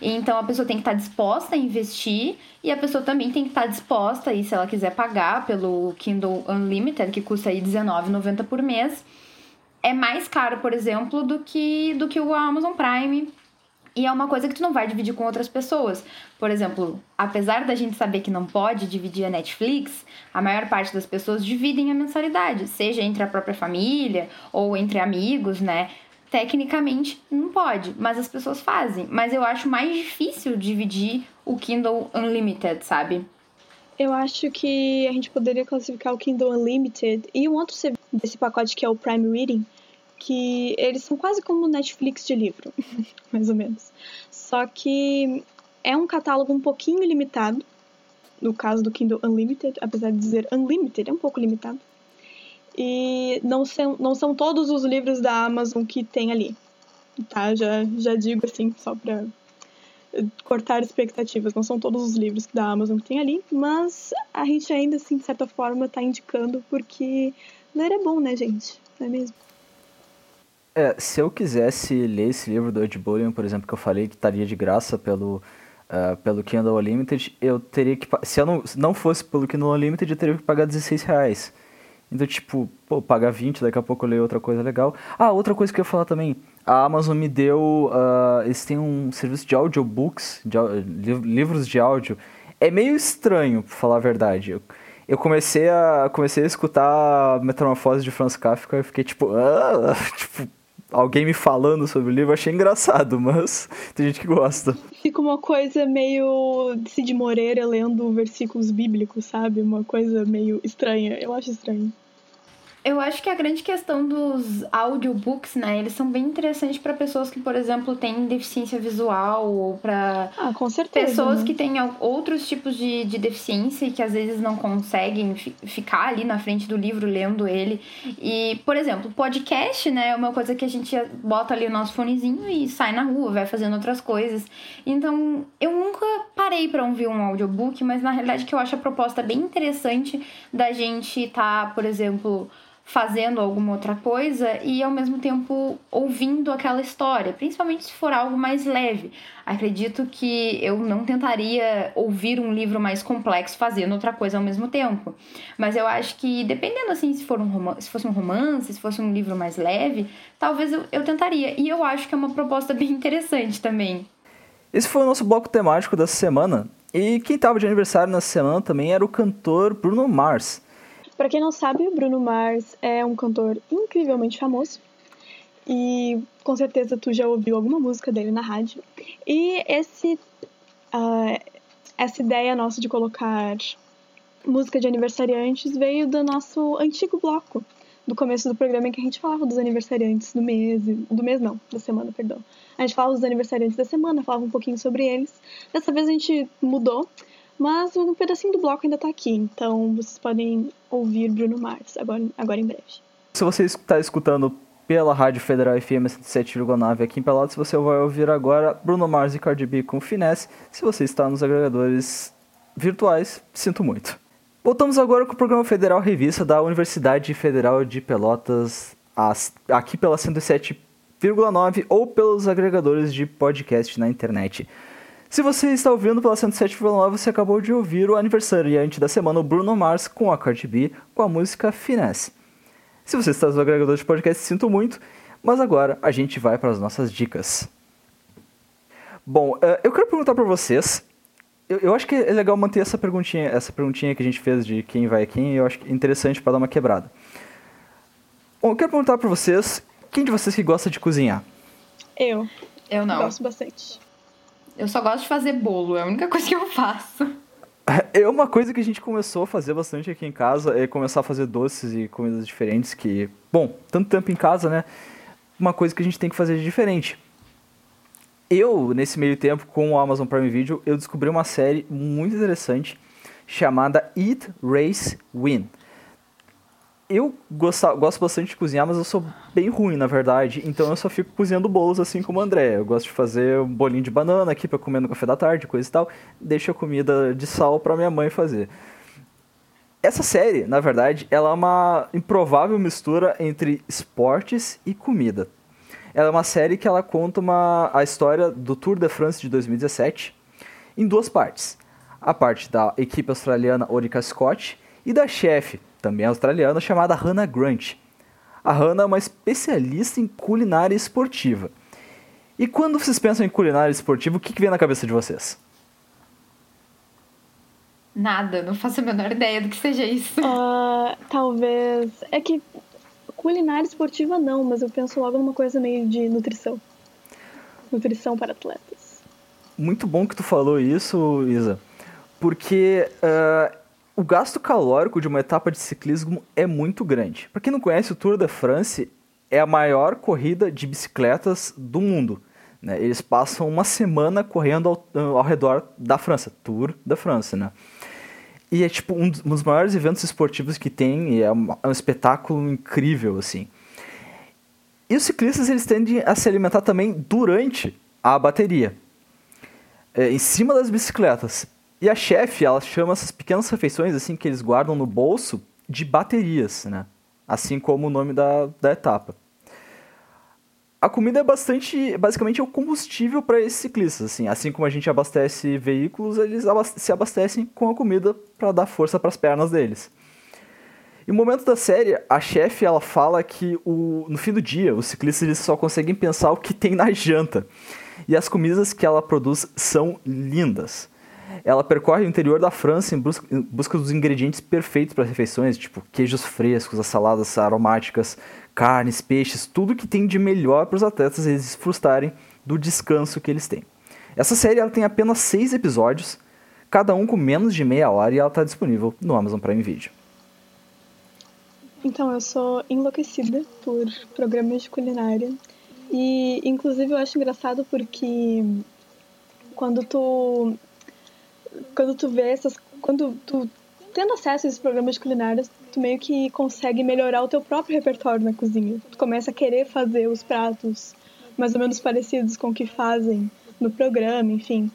Então a pessoa tem que estar tá disposta a investir e a pessoa também tem que estar tá disposta, aí, se ela quiser pagar pelo Kindle Unlimited, que custa aí R$19,90 por mês, é mais caro, por exemplo, do que, do que o Amazon Prime. E é uma coisa que tu não vai dividir com outras pessoas. Por exemplo, apesar da gente saber que não pode dividir a Netflix, a maior parte das pessoas dividem a mensalidade, seja entre a própria família ou entre amigos, né? Tecnicamente não pode, mas as pessoas fazem. Mas eu acho mais difícil dividir o Kindle Unlimited, sabe? Eu acho que a gente poderia classificar o Kindle Unlimited e um outro desse pacote que é o Prime Reading, que eles são quase como o Netflix de livro, [laughs] mais ou menos. Só que é um catálogo um pouquinho limitado, no caso do Kindle Unlimited, apesar de dizer Unlimited, é um pouco limitado. E não são, não são todos os livros da Amazon que tem ali, tá? Já, já digo assim, só pra cortar expectativas. Não são todos os livros da Amazon que tem ali, mas a gente ainda, assim, de certa forma, tá indicando porque ler é bom, né, gente? Não é mesmo? É, se eu quisesse ler esse livro do Ed Bullion, por exemplo, que eu falei que estaria de graça pelo, uh, pelo Kindle Unlimited, eu teria que... Se eu não, não fosse pelo Kindle Unlimited, eu teria que pagar 16 reais. Então, tipo, pô, pagar 20, daqui a pouco eu leio outra coisa legal. Ah, outra coisa que eu ia falar também a Amazon me deu. Uh, eles têm um serviço de audiobooks, de, livros de áudio. É meio estranho, pra falar a verdade. Eu, eu comecei a comecei a escutar Metamorfose de Franz Kafka e fiquei tipo, ah, [laughs] tipo, alguém me falando sobre o livro, achei engraçado, mas [laughs] tem gente que gosta. Fica uma coisa meio Cid Moreira lendo versículos bíblicos, sabe? Uma coisa meio estranha. Eu acho estranho. Eu acho que a grande questão dos audiobooks, né, eles são bem interessantes para pessoas que, por exemplo, têm deficiência visual ou para ah, com certeza, pessoas né? que têm outros tipos de, de deficiência e que às vezes não conseguem ficar ali na frente do livro lendo ele. E, por exemplo, podcast, né, é uma coisa que a gente bota ali o nosso fonezinho e sai na rua, vai fazendo outras coisas. Então, eu nunca parei para ouvir um audiobook, mas na realidade que eu acho a proposta bem interessante da gente estar, tá, por exemplo, fazendo alguma outra coisa e ao mesmo tempo ouvindo aquela história, principalmente se for algo mais leve. Acredito que eu não tentaria ouvir um livro mais complexo fazendo outra coisa ao mesmo tempo. Mas eu acho que dependendo assim, se for um romance, se fosse um romance, se fosse um livro mais leve, talvez eu, eu tentaria. E eu acho que é uma proposta [laughs] bem interessante também. Esse foi o nosso bloco temático dessa semana. E quem estava de aniversário nessa semana também era o cantor Bruno Mars. Para quem não sabe, Bruno Mars é um cantor incrivelmente famoso. E com certeza tu já ouviu alguma música dele na rádio. E esse, uh, essa ideia nossa de colocar música de aniversariantes veio do nosso antigo bloco, do começo do programa em que a gente falava dos aniversariantes do mês, do mês não, da semana, perdão. A gente falava dos aniversariantes da semana, falava um pouquinho sobre eles. Dessa vez a gente mudou mas um pedacinho do bloco ainda tá aqui, então vocês podem ouvir Bruno Mars agora, agora em breve. Se você está escutando pela Rádio Federal FM 107,9 aqui em Pelotas, você vai ouvir agora Bruno Mars e Cardi B com Finesse. Se você está nos agregadores virtuais, sinto muito. Voltamos agora com o programa Federal Revista da Universidade Federal de Pelotas, aqui pela 107,9 ou pelos agregadores de podcast na internet. Se você está ouvindo pela 107,9, você acabou de ouvir o aniversariante da semana, o Bruno Mars, com a Cardi B, com a música Finesse. Se você está no agregador de podcast, sinto muito, mas agora a gente vai para as nossas dicas. Bom, uh, eu quero perguntar para vocês. Eu, eu, acho que é legal manter essa perguntinha, essa perguntinha que a gente fez de quem vai quem, eu acho interessante para dar uma quebrada. Bom, eu quero perguntar para vocês, quem de vocês que gosta de cozinhar? Eu. Eu não. Gosto bastante. Eu só gosto de fazer bolo, é a única [laughs] coisa que eu faço. [laughs] É uma coisa que a gente começou a fazer bastante aqui em casa, é começar a fazer doces e comidas diferentes que, bom, tanto tempo em casa, né? Uma coisa que a gente tem que fazer de diferente. Eu, nesse meio tempo, com o Amazon Prime Video, eu descobri uma série muito interessante chamada Eat, Race, Win eu gosto, gosto bastante de cozinhar, mas eu sou bem ruim, na verdade. Então eu só fico cozinhando bolos assim como o André. Eu gosto de fazer um bolinho de banana aqui para comer no café da tarde, coisa e tal. Deixo a comida de sal para minha mãe fazer. Essa série, na verdade, ela é uma improvável mistura entre esportes e comida. Ela é uma série que ela conta uma, a história do Tour de France de 2017 em duas partes. A parte da equipe australiana Orica Scott e da chefe também australiana, chamada Hannah Grant. A Hannah é uma especialista em culinária esportiva. E quando vocês pensam em culinária esportiva, o que, que vem na cabeça de vocês? Nada, não faço a menor ideia do que seja isso. Uh, talvez. É que culinária esportiva não, mas eu penso logo numa coisa meio de nutrição. Nutrição para atletas. Muito bom que tu falou isso, Isa. Porque uh, o gasto calórico de uma etapa de ciclismo é muito grande. Para quem não conhece, o Tour de France é a maior corrida de bicicletas do mundo. Né? Eles passam uma semana correndo ao, ao redor da França, Tour da França, né? E é tipo um dos maiores eventos esportivos que tem, e é um, é um espetáculo incrível, assim. E os ciclistas eles tendem a se alimentar também durante a bateria, é, em cima das bicicletas. E a chefe, ela chama essas pequenas refeições assim que eles guardam no bolso de baterias, né? Assim como o nome da, da etapa a comida é bastante, basicamente é o combustível para esses ciclistas, assim, assim como a gente abastece veículos, eles se abastecem com a comida para dar força para as pernas deles. E no momento da série, a chefe ela fala que o, no fim do dia os ciclistas eles só conseguem pensar o que tem na janta. E as comidas que ela produz são lindas. Ela percorre o interior da França em busca, em busca dos ingredientes perfeitos para refeições, tipo queijos frescos, as saladas aromáticas, carnes, peixes, tudo que tem de melhor para os atletas eles desfrutarem do descanso que eles têm. Essa série ela tem apenas seis episódios, cada um com menos de meia hora e ela está disponível no Amazon Prime Video. Então, eu sou enlouquecida por programas de culinária e, inclusive, eu acho engraçado porque quando tu quando tu vê essas quando tu tendo acesso a esses programas de culinária, tu meio que consegue melhorar o teu próprio repertório na cozinha. Tu começa a querer fazer os pratos mais ou menos parecidos com o que fazem no programa, enfim.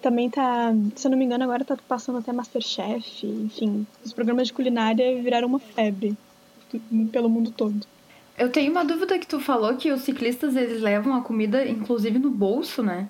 Também tá, se eu não me engano, agora tá passando até Masterchef, enfim. Os programas de culinária viraram uma febre pelo mundo todo. Eu tenho uma dúvida que tu falou que os ciclistas eles levam a comida inclusive no bolso, né?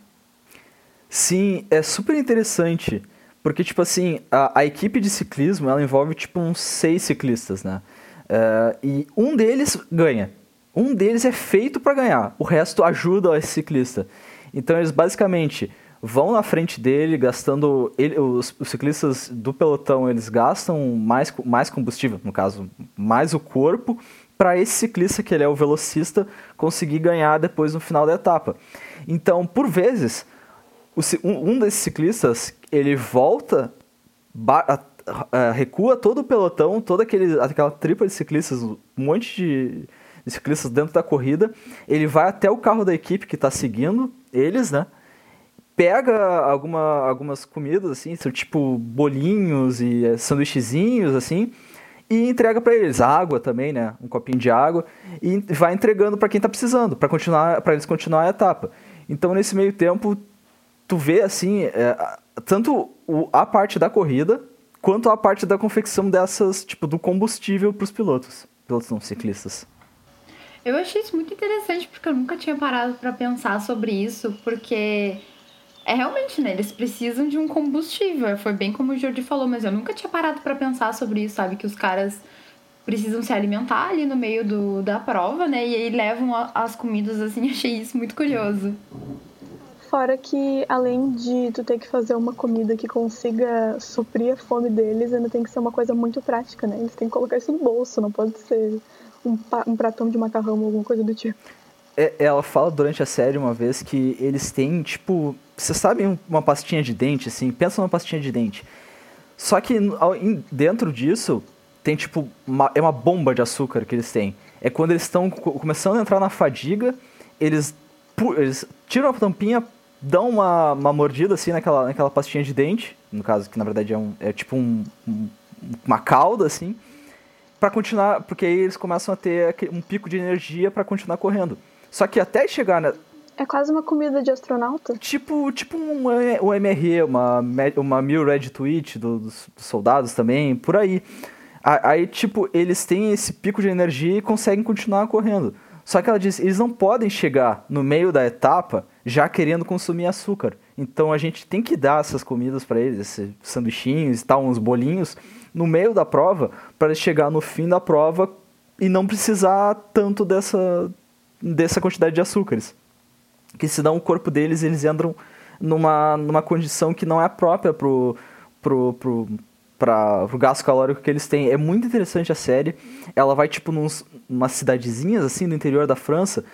Sim, é super interessante. Porque, tipo assim, a, a, equipe de ciclismo, ela envolve, tipo, uns seis ciclistas, né? Uh, e um deles ganha. Um deles é feito para ganhar. O resto ajuda esse ciclista. Então, eles basicamente vão na frente dele, gastando... Ele, os, os ciclistas do pelotão, eles gastam mais, mais combustível, no caso, mais o corpo, para esse ciclista, que ele é o velocista, conseguir ganhar depois no final da etapa. Então, por vezes um desses ciclistas, ele volta, recua todo o pelotão, toda aquele, aquela tripa de ciclistas, um monte de, ciclistas dentro da corrida. Ele vai até o carro da equipe que está seguindo eles, né? Pega alguma, algumas comidas, assim, tipo bolinhos e é, sanduíchezinhos, assim, e entrega para eles água também, né? Um copinho de água e vai entregando para quem está precisando, para continuar, para eles continuar a etapa. Então nesse meio tempo tu vê assim, é, tanto o, a parte da corrida quanto a parte da confecção dessas, tipo, do combustível para os pilotos, pilotos não ciclistas. Eu achei isso muito interessante porque eu nunca tinha parado para pensar sobre isso, porque é realmente, né, eles precisam de um combustível, foi bem como o Jordi falou, mas eu nunca tinha parado para pensar sobre isso, sabe, que os caras precisam se alimentar ali no meio do, da prova, né, e aí levam as comidas assim, [laughs] achei isso muito curioso. Fora que, além de tu ter que fazer uma comida que consiga suprir a fome deles, ainda tem que ser uma coisa muito prática, né? Eles têm que colocar isso no bolso, não pode ser um, um pratão de macarrão ou alguma coisa do tipo. É, ela fala durante a série uma vez que eles têm, tipo, vocês sabem uma pastinha de dente, assim, pensa numa pastinha de dente. Só que dentro disso tem, tipo, uma, é uma bomba de açúcar que eles têm. É quando eles estão começando a entrar na fadiga, eles, eles tiram a tampinha, dão uma, uma mordida assim naquela, naquela pastinha de dente, no caso que na verdade é, um, é tipo um, um uma cauda assim, para continuar, porque aí eles começam a ter um pico de energia para continuar correndo. Só que até chegar na, é quase uma comida de astronauta. Tipo, tipo um, um MRE, uma, uma Meal Red Twitch do, dos, dos, soldados também, por aí. Aí, tipo, eles têm esse pico de energia e conseguem continuar correndo. Só que ela diz, eles não podem chegar no meio da etapa já querendo consumir açúcar. Então a gente tem que dar essas comidas para eles, esses sanduichinhos e tal, uns bolinhos, no meio da prova, para chegar no fim da prova e não precisar tanto dessa, dessa quantidade de açúcares. Que senão o corpo deles, eles entram numa, numa condição que não é própria pro, pro, pro, pra, pro gasto calórico que eles têm. É muito interessante a série. Ela vai, tipo, nos, umas cidadezinhas, assim, do interior da França.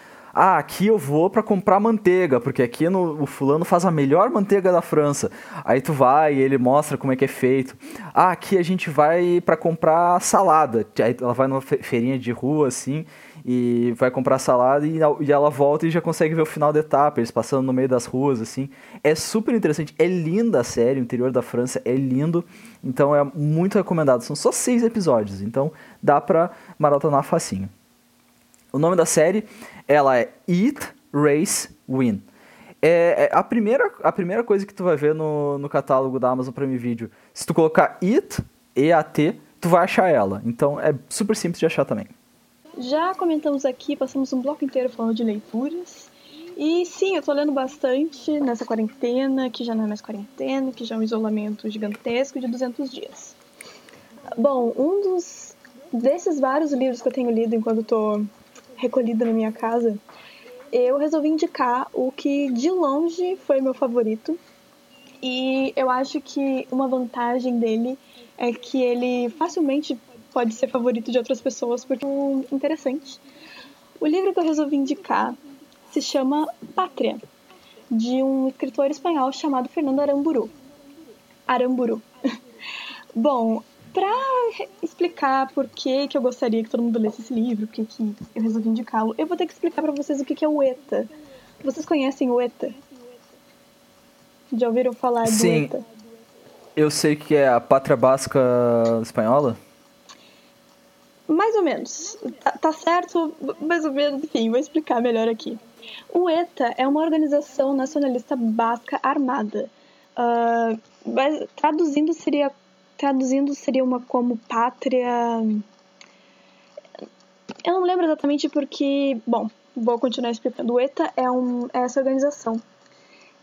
Ah, aqui eu vou para comprar manteiga, porque aqui no, o fulano faz a melhor manteiga da França. Aí tu vai e ele mostra como é que é feito. Ah, aqui a gente vai para comprar salada. Aí ela vai numa feirinha de rua, assim, e vai comprar salada e, e ela volta e já consegue ver o final da etapa, eles passando no meio das ruas, assim. É super interessante, é linda a série, o interior da França é lindo, então é muito recomendado. São só seis episódios, então dá pra maratonar facinho. O nome da série, ela é Eat, Race, Win. É, é, a, primeira, a primeira coisa que tu vai ver no, no catálogo da Amazon Prime Video, se tu colocar Eat, E-A-T, tu vai achar ela. Então é super simples de achar também. Já comentamos aqui, passamos um bloco inteiro falando de leituras. E sim, eu tô lendo bastante nessa quarentena, que já não é mais quarentena, que já é um isolamento gigantesco de 200 dias. Bom, um dos desses vários livros que eu tenho lido enquanto tô recolhida na minha casa, eu resolvi indicar o que de longe foi meu favorito. E eu acho que uma vantagem dele é que ele facilmente pode ser favorito de outras pessoas porque é interessante. O livro que eu resolvi indicar se chama Pátria, de um escritor espanhol chamado Fernando Aramburu. Aramburu. [laughs] Bom, para explicar por que, que eu gostaria que todo mundo lesse esse livro, por que eu resolvi indicá-lo, eu vou ter que explicar para vocês o que, que é o ETA. Vocês conhecem o ETA? Já ouviram falar Sim. do ETA? Eu sei que é a Pátria Basca Espanhola. Mais ou menos. Tá, tá, certo, mais ou menos, enfim, vou explicar melhor aqui. O ETA é uma organização nacionalista basca armada. Uh, mas, traduzindo seria traduzindo seria uma como pátria. Eu não lembro exatamente porque, bom, vou continuar explicando. O ETA é, um, é essa organização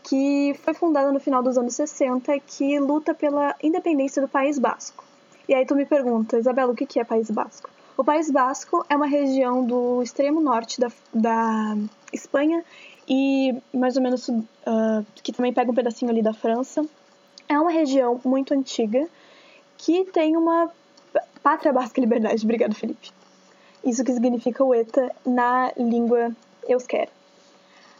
que foi fundada no final dos anos 60 que luta pela independência do País Basco. E aí tu me pergunta, Isabela, o que é País Basco? O País Basco é uma região do extremo norte da, da Espanha e mais ou menos uh, que também pega um pedacinho ali da França. É uma região muito antiga que tem uma pátria basca liberdade. Obrigada, Felipe. Isso que significa o ETA na língua euskera.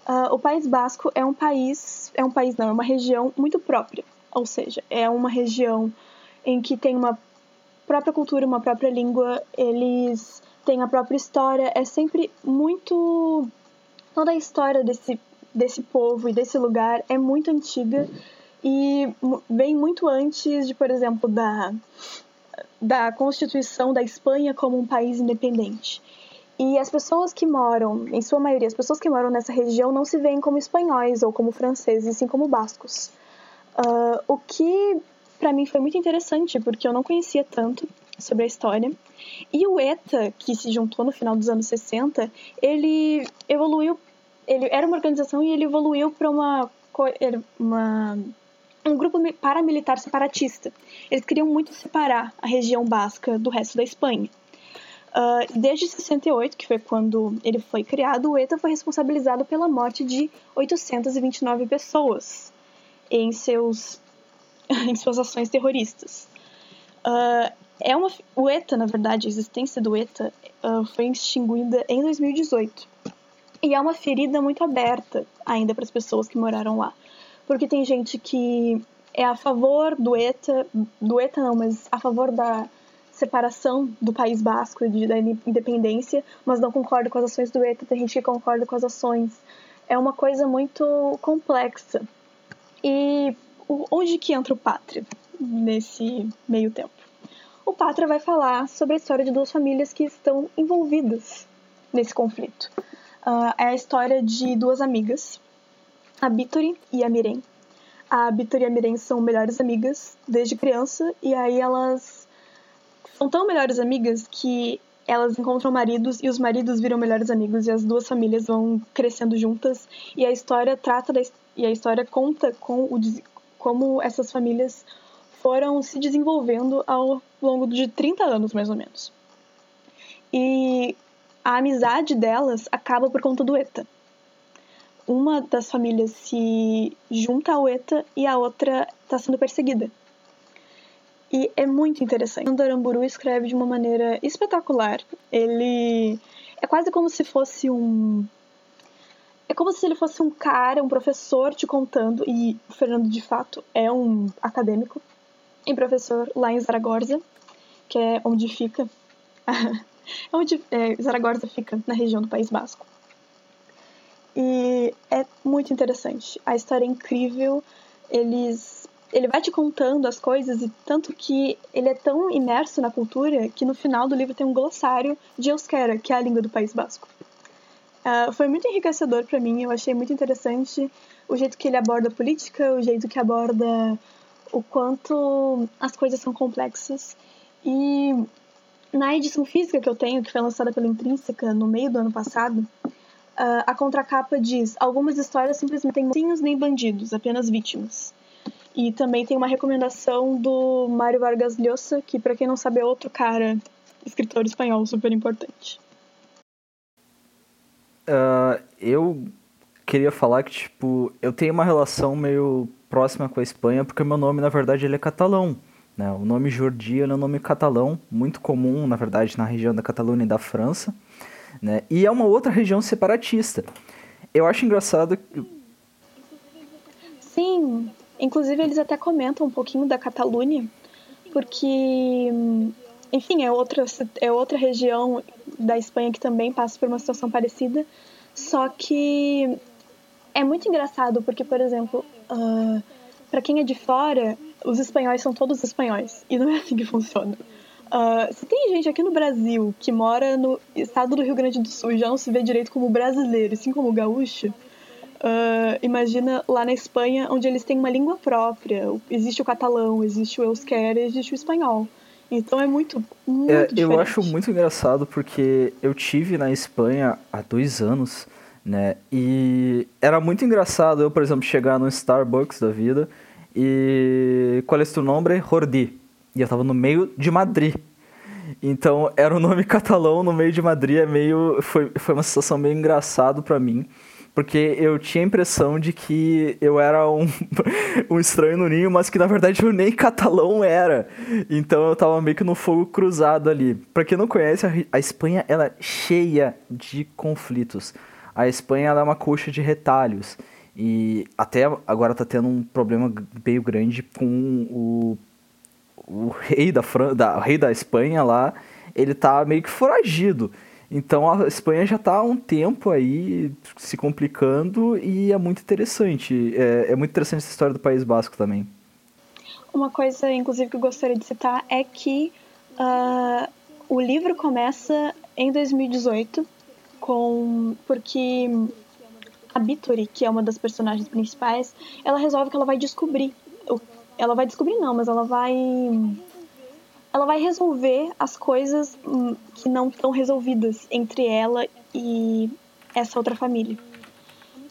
Uh, o País Basco é um país, é um país não, é uma região muito própria, ou seja, é uma região em que tem uma própria cultura, uma própria língua, eles têm a própria história, é sempre muito. Toda a história desse, desse povo e desse lugar é muito antiga e vem muito antes de, por exemplo, da, da constituição da Espanha como um país independente. E as pessoas que moram, em sua maioria, as pessoas que moram nessa região não se veem como espanhóis ou como franceses, sim como bascos. Uh, o que para mim foi muito interessante, porque eu não conhecia tanto sobre a história. E o ETA, que se juntou no final dos anos 60, ele evoluiu, ele era uma organização e ele evoluiu para uma, uma um grupo paramilitar separatista. Eles queriam muito separar a região basca do resto da Espanha. Uh, desde 68, que foi quando ele foi criado, o ETA foi responsabilizado pela morte de 829 pessoas em seus [laughs] em suas ações terroristas. Uh, é uma, o ETA, na verdade, a existência do ETA uh, foi extinguida em 2018. E é uma ferida muito aberta ainda para as pessoas que moraram lá. Porque tem gente que é a favor do ETA, do ETA não, mas a favor da separação do País Basco e da independência, mas não concorda com as ações do ETA, tem gente que concorda com as ações. É uma coisa muito complexa. E onde que entra o Pátria nesse meio tempo? O Pátria vai falar sobre a história de duas famílias que estão envolvidas nesse conflito. Uh, é a história de duas amigas, a Bittori e a Miren. A Bittori e a Miren são melhores amigas desde criança e aí elas são tão melhores amigas que elas encontram maridos e os maridos viram melhores amigos e as duas famílias vão crescendo juntas e a história trata da, e a história conta com o como essas famílias foram se desenvolvendo ao longo de 30 anos, mais ou menos. e a amizade delas acaba por conta do ETA. Uma das famílias se junta ao ETA e a outra está sendo perseguida. E é muito interessante. O Aramburu escreve de uma maneira espetacular. Ele é quase como se fosse um é como se ele fosse um cara, um professor te contando, e o Fernando de fato é um acadêmico e professor lá em Zaragoza, que é onde fica. [laughs] é onde é, Zaragoza fica, na região do País Basco. E é muito interessante. A história é incrível. Eles, ele vai te contando as coisas, e tanto que ele é tão imerso na cultura que no final do livro tem um glossário de Euskera, que é a língua do País Basco. Uh, foi muito enriquecedor para mim, eu achei muito interessante o jeito que ele aborda a política, o jeito que aborda o quanto as coisas são complexas. E na edição física que eu tenho, que foi lançada pela Intrínseca no meio do ano passado, uh, a contracapa diz: algumas histórias simplesmente têm mocinhos nem bandidos, apenas vítimas. E também tem uma recomendação do Mário Vargas Llosa, que para quem não sabe é outro cara, escritor espanhol super importante. Uh, eu queria falar que, tipo, eu tenho uma relação meio próxima com a Espanha, porque o meu nome, na verdade, ele é catalão. Né? O nome Jordi é um nome catalão, muito comum, na verdade, na região da Catalunha e da França. Né? E é uma outra região separatista. Eu acho engraçado... Sim, inclusive eles até comentam um pouquinho da Catalunha, porque, enfim, é outra, é outra região da Espanha que também passa por uma situação parecida. Só que é muito engraçado porque, por exemplo, uh, ah, para quem é de fora, os espanhóis são todos espanhóis. E não é assim que funciona. Uh, se tem gente aqui no Brasil que mora no estado do Rio Grande do Sul e já não se vê direito como brasileiro, assim como gaúcho, uh, imagina lá na Espanha, onde eles têm uma língua própria. Existe o catalão, existe o euskera, existe o espanhol. Então é muito, muito é, Eu acho muito engraçado porque eu tive na Espanha há dois anos, né? E era muito engraçado eu, por exemplo, chegar no Starbucks da vida e... Qual é o nome? Jordi. E eu tava no meio de Madrid. Então era um nome [laughs] catalão no meio de Madrid, é meio... Foi, foi uma situação meio engraçado para mim porque eu tinha a impressão de que eu era um, [laughs] um estranho no ninho, mas que na verdade eu nem catalão era. Então eu tava meio que no fogo cruzado ali. Pra quem não conhece, a, Espanha ela é cheia de conflitos. A Espanha ela é uma coxa de retalhos. E até agora tá tendo um problema meio grande com o, o rei da, Fran da, rei da Espanha lá. Ele tá meio que foragido. Então a Espanha já está há um tempo aí se complicando e é muito interessante. É, é, muito interessante essa história do País Basco também. Uma coisa, inclusive, que eu gostaria de citar é que uh, o livro começa em 2018 com porque a Bittori, que é uma das personagens principais, ela resolve que ela vai descobrir. Ela vai descobrir não, mas ela vai ela vai resolver as coisas hum, que não estão resolvidas entre ela e essa outra família.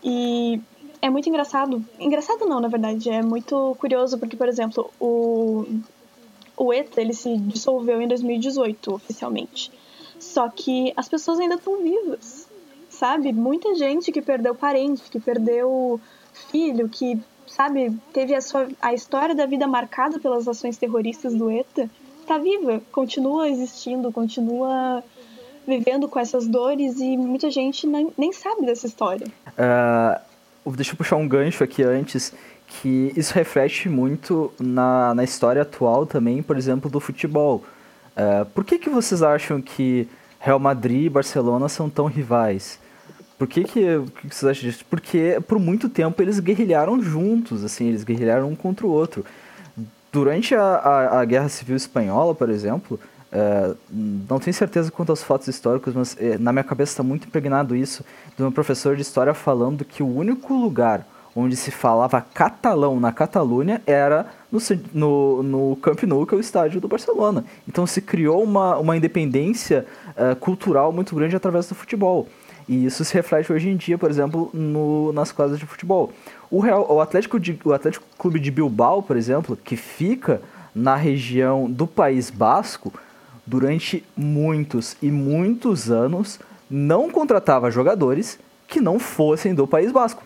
E é muito engraçado. Engraçado não, na verdade, é muito curioso porque, por exemplo, o o ETA ele se dissolveu em 2018 oficialmente. Só que as pessoas ainda estão vivas, sabe? Muita gente que perdeu parente, que perdeu filho, que sabe teve a sua a história da vida marcada pelas ações terroristas do ETA tá viva, continua existindo, continua vivendo com essas dores e muita gente nem, nem sabe dessa história. Uh, deixa eu puxar um gancho aqui antes, que isso reflete muito na, na história atual também, por exemplo, do futebol. Uh, por que, que vocês acham que Real Madrid e Barcelona são tão rivais? Por que, que, que vocês acham disso? Porque por muito tempo eles guerrilharam juntos, assim, eles guerrilharam um contra o outro. Durante a, a, a Guerra Civil Espanhola, por exemplo, é, não tenho certeza quanto aos fatos históricos, mas é, na minha cabeça está muito impregnado isso de um professor de história falando que o único lugar onde se falava catalão na Catalunha era no, no, no Camp Nou, que é o estádio do Barcelona. Então se criou uma, uma independência uh, cultural muito grande através do futebol. E isso se reflete hoje em dia, por exemplo, no, nas quadras de futebol. O, Real, o, Atlético de, o Atlético Clube de Bilbao, por exemplo, que fica na região do País Basco, durante muitos e muitos anos, não contratava jogadores que não fossem do País Basco.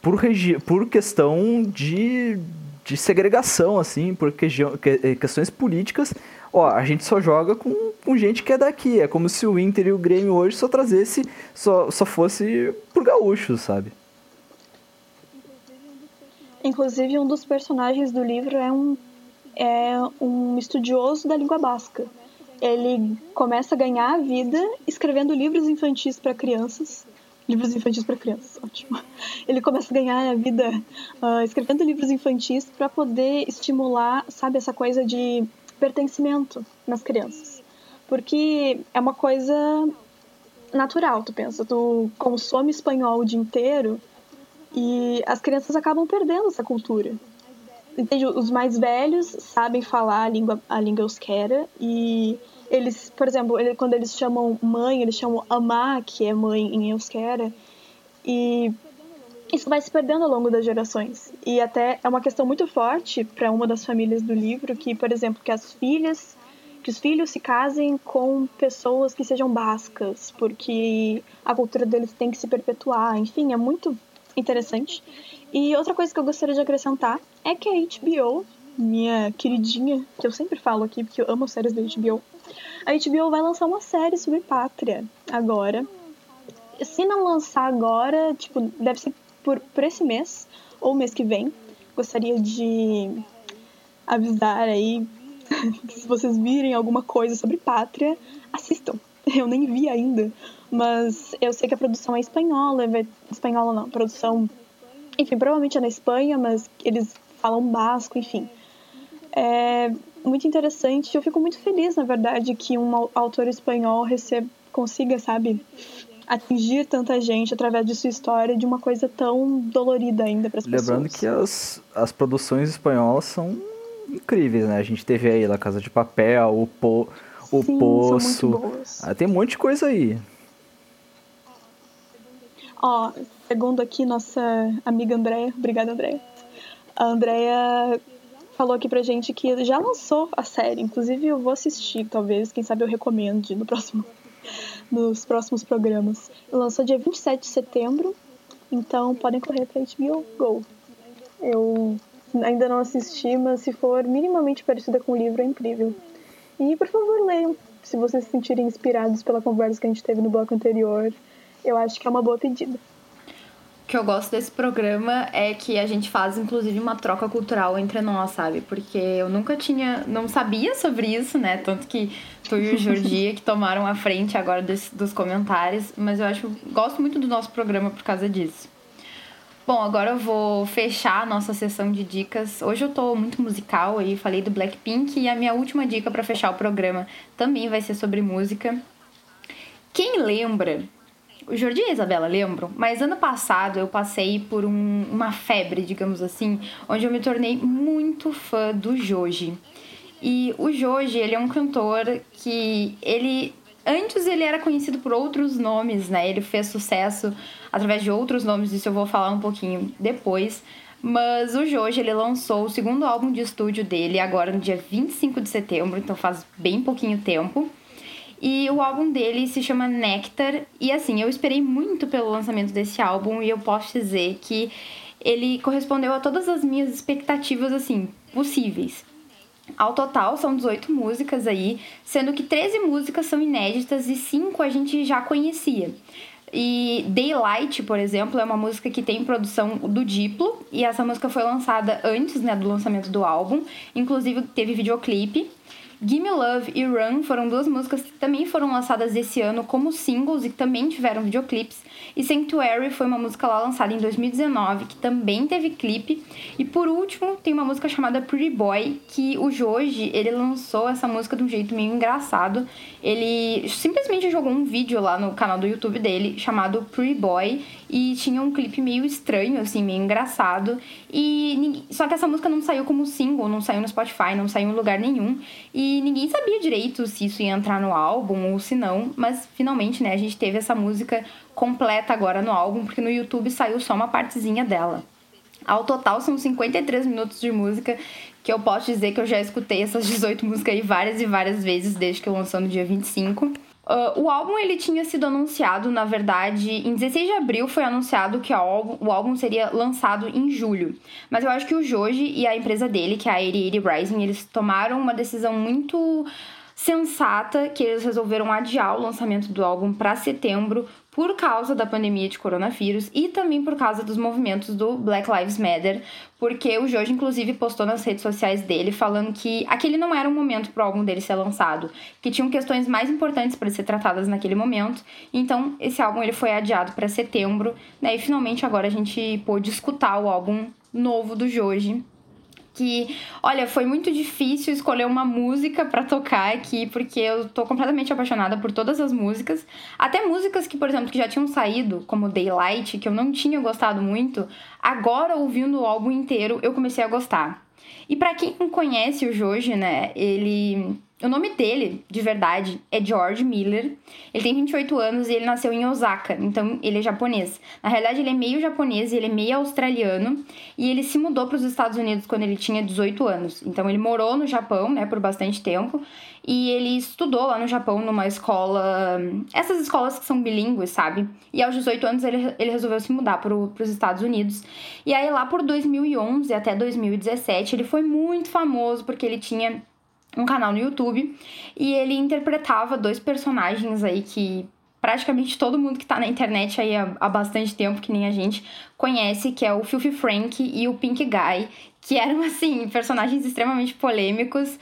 Por, regi por questão de, de segregação, assim, por que eh, questões políticas. Ó, a gente só joga com, com gente que é daqui. É como se o Inter e o Grêmio hoje só trazesse, só, só fosse por gaúchos, sabe? Inclusive, um dos personagens do livro é um, é um estudioso da língua basca. Ele começa a ganhar a vida escrevendo livros infantis para crianças. Livros infantis para crianças, ótimo. Ele começa a ganhar a vida uh, escrevendo livros infantis para poder estimular, sabe, essa coisa de pertencimento nas crianças. Porque é uma coisa natural, tu pensa, tu consome espanhol o dia inteiro e as crianças acabam perdendo essa cultura. Entende? Os mais velhos sabem falar a língua, a língua euskera e eles, por exemplo, ele, quando eles chamam mãe, eles chamam amá, que é mãe em euskera, e isso vai se perdendo ao longo das gerações. E até é uma questão muito forte para uma das famílias do livro que, por exemplo, que as filhas, que os filhos se casem com pessoas que sejam bascas, porque a cultura deles tem que se perpetuar. Enfim, é muito interessante. E outra coisa que eu gostaria de acrescentar é que a HBO, minha queridinha, que eu sempre falo aqui porque eu amo séries da HBO, a HBO vai lançar uma série sobre pátria agora. Se não lançar agora, tipo, deve ser por, por esse mês ou mês que vem. Gostaria de avisar aí [laughs] que se vocês virem alguma coisa sobre pátria, assistam. [laughs] Eu nem vi ainda, mas eu sei que a produção é espanhola, espanhola não, produção, enfim, provavelmente é na Espanha, mas eles falam basco, enfim. É muito interessante, eu fico muito feliz, na verdade, que um autor espanhol receba, consiga, sabe, atingir tanta gente através de sua história de uma coisa tão dolorida ainda para as pessoas. Lembrando que as, as produções espanholas são incríveis, né? A gente teve aí La Casa de Papel, o, po, o Sim, Poço. Ah, tem um monte de coisa aí. Ó, segundo aqui nossa amiga Andréia, obrigada Andréia. A Andréia falou aqui pra gente que já lançou a série, inclusive eu vou assistir, talvez, quem sabe eu recomende no próximo, nos próximos programas. Lançou dia 27 de setembro, então podem correr pra HBO Go. Eu ainda não assisti, mas se for minimamente parecida com o livro, é incrível. E por favor, leiam, se vocês se sentirem inspirados pela conversa que a gente teve no bloco anterior eu acho que é uma boa pedida. Que eu gosto desse programa é que a gente faz, inclusive, uma troca cultural entre nós, sabe? Porque eu nunca tinha, não sabia sobre isso, né? Tanto que tu e o Jordi [laughs] que tomaram a frente agora dos, dos comentários, mas eu acho, gosto muito do nosso programa por causa disso. Bom, agora eu vou fechar a nossa sessão de dicas. Hoje eu tô muito musical aí, falei do Blackpink e a minha última dica para fechar o programa também vai ser sobre música. Quem lembra o Jordi e a Isabela lembram, mas ano passado eu passei por um, uma febre, digamos assim, onde eu me tornei muito fã do Joji. E o Joji, ele é um cantor que ele antes ele era conhecido por outros nomes, né? Ele fez sucesso através de outros nomes, isso eu vou falar um pouquinho depois. Mas o Joji, ele lançou o segundo álbum de estúdio dele agora no dia 25 de setembro, então faz bem pouquinho tempo. E o álbum dele se chama Nectar. E assim, eu esperei muito pelo lançamento desse álbum e eu posso dizer que ele correspondeu a todas as minhas expectativas, assim, possíveis. Ao total, são 18 músicas aí, sendo que 13 músicas são inéditas e 5 a gente já conhecia. E Daylight, por exemplo, é uma música que tem produção do Diplo, e essa música foi lançada antes né, do lançamento do álbum, inclusive teve videoclipe. Gimme Love e Run foram duas músicas que também foram lançadas esse ano como singles e que também tiveram videoclipes. E Sanctuary foi uma música lá lançada em 2019 que também teve clipe. E por último, tem uma música chamada Pretty Boy que o Joji, ele lançou essa música de um jeito meio engraçado. Ele simplesmente jogou um vídeo lá no canal do YouTube dele chamado Pretty Boy e tinha um clipe meio estranho, assim, meio engraçado. E só que essa música não saiu como single, não saiu no Spotify, não saiu em lugar nenhum. E ninguém sabia direito se isso ia entrar no álbum ou se não, mas finalmente, né, a gente teve essa música completa agora no álbum, porque no YouTube saiu só uma partezinha dela. Ao total são 53 minutos de música que eu posso dizer que eu já escutei essas 18 músicas aí várias e várias vezes desde que lançou no dia 25. Uh, o álbum ele tinha sido anunciado, na verdade, em 16 de abril foi anunciado que álbum, o álbum seria lançado em julho. Mas eu acho que o Joji e a empresa dele, que é a 8080 Rising, eles tomaram uma decisão muito sensata que eles resolveram adiar o lançamento do álbum para setembro por causa da pandemia de coronavírus e também por causa dos movimentos do Black Lives Matter, porque o Jojo inclusive postou nas redes sociais dele falando que aquele não era o momento para o álbum dele ser lançado, que tinham questões mais importantes para ser tratadas naquele momento. Então, esse álbum ele foi adiado para setembro, né? E finalmente agora a gente pôde escutar o álbum novo do Joji que, olha, foi muito difícil escolher uma música para tocar aqui, porque eu tô completamente apaixonada por todas as músicas. Até músicas que, por exemplo, que já tinham saído, como Daylight, que eu não tinha gostado muito, agora ouvindo o álbum inteiro, eu comecei a gostar. E para quem conhece o Joji, né, ele o nome dele, de verdade, é George Miller. Ele tem 28 anos e ele nasceu em Osaka, então ele é japonês. Na realidade, ele é meio japonês e ele é meio australiano. E ele se mudou para os Estados Unidos quando ele tinha 18 anos. Então ele morou no Japão, né, por bastante tempo. E ele estudou lá no Japão numa escola. Essas escolas que são bilíngues, sabe? E aos 18 anos ele, ele resolveu se mudar para os Estados Unidos. E aí, lá por 2011 até 2017, ele foi muito famoso porque ele tinha um canal no YouTube e ele interpretava dois personagens aí que praticamente todo mundo que tá na internet aí há, há bastante tempo, que nem a gente, conhece, que é o Filthy Frank e o Pink Guy, que eram, [laughs] assim, personagens extremamente polêmicos,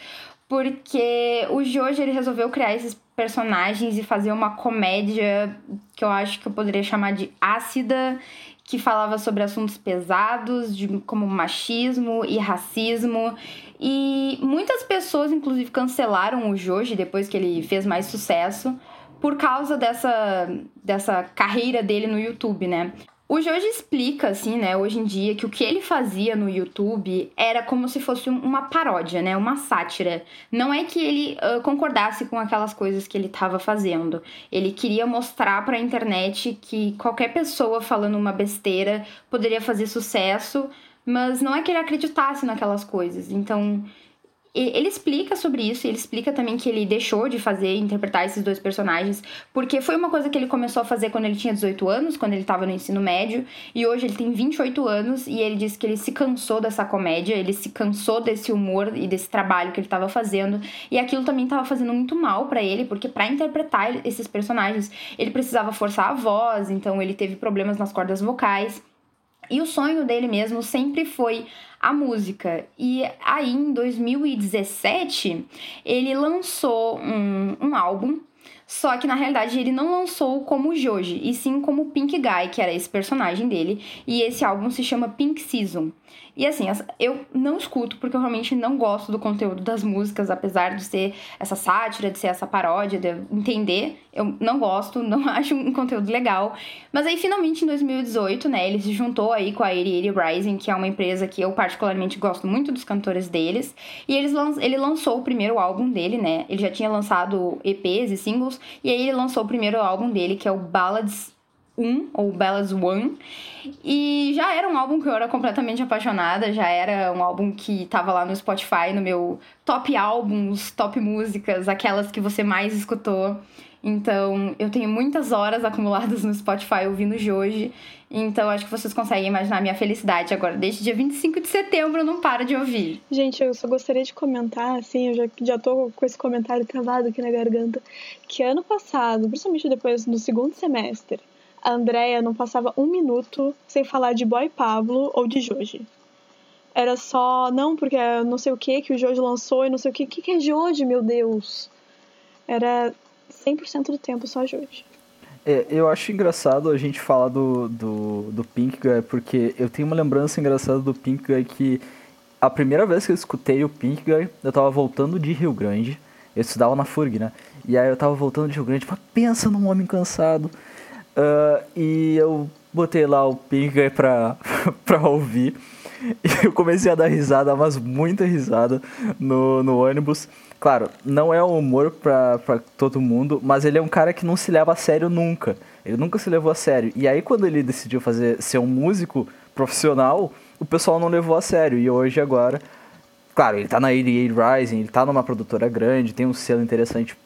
porque o Jojo, ele resolveu criar esses personagens e fazer uma comédia que eu acho que eu poderia chamar de ácida, que falava sobre assuntos pesados, de, como machismo e racismo, e muitas pessoas, inclusive, cancelaram o Joji depois que ele fez mais sucesso por causa dessa, dessa carreira dele no YouTube, né? O Joji explica, assim, né, hoje em dia, que o que ele fazia no YouTube era como se fosse uma paródia, né, uma sátira. Não é que ele uh, concordasse com aquelas coisas que ele estava fazendo. Ele queria mostrar para a internet que qualquer pessoa falando uma besteira poderia fazer sucesso mas não é que ele acreditasse naquelas coisas. Então, ele explica sobre isso, ele explica também que ele deixou de fazer, interpretar esses dois personagens, porque foi uma coisa que ele começou a fazer quando ele tinha 18 anos, quando ele estava no ensino médio, e hoje ele tem 28 anos, e ele disse que ele se cansou dessa comédia, ele se cansou desse humor e desse trabalho que ele estava fazendo, e aquilo também estava fazendo muito mal para ele, porque para interpretar esses personagens, ele precisava forçar a voz, então ele teve problemas nas cordas vocais. E o sonho dele mesmo sempre foi a música. E aí, em 2017, ele lançou um, um álbum. Só que na realidade ele não lançou como Joji, e sim como Pink Guy, que era esse personagem dele. E esse álbum se chama Pink Season. E assim, eu não escuto porque eu realmente não gosto do conteúdo das músicas, apesar de ser essa sátira, de ser essa paródia, de entender. Eu não gosto, [laughs] não acho um conteúdo legal. Mas aí, finalmente, em 2018, né, ele se juntou aí com a 8080 Rising, que é uma empresa que eu particularmente gosto muito dos cantores deles. E eles ele lançou o primeiro álbum dele, né? Ele já tinha lançado EPs e singles. E aí ele lançou o primeiro álbum dele, que é o Ballads 1, ou Bellas One. E já era um álbum que eu era completamente apaixonada, já era um álbum que tava lá no Spotify, no meu top álbuns, top músicas, aquelas que você mais escutou. Então, eu tenho muitas horas acumuladas no Spotify ouvindo de hoje. Então, acho que vocês conseguem imaginar a minha felicidade agora. Desde dia 25 de setembro, eu não paro de ouvir. Gente, eu só gostaria de comentar, assim, eu já, já tô com esse comentário travado aqui na garganta, que ano passado, principalmente depois do segundo semestre, a Andrea não passava um minuto sem falar de Boy Pablo ou de Joji. Era só, não, porque é não sei o que que o Joji lançou e não sei o que. O que, que é Joji, meu Deus? Era 100% do tempo só Joji. É, eu acho engraçado a gente falar do, do, do Pink Guy, porque eu tenho uma lembrança engraçada do Pink Guy que a primeira vez que eu escutei o Pink Guy, eu tava voltando de Rio Grande. Eu estudava na FURG, né? E aí eu tava voltando de Rio Grande, mas pensa num homem cansado. Uh, e eu botei lá o Pink pra, [laughs] pra ouvir. E eu comecei a dar risada, mas muita risada no, no ônibus. Claro, não é um humor pra, pra todo mundo, mas ele é um cara que não se leva a sério nunca. Ele nunca se levou a sério. E aí, quando ele decidiu fazer ser um músico profissional, o pessoal não levou a sério. E hoje, agora, claro, ele tá na 88 Rising, ele tá numa produtora grande, tem um selo interessante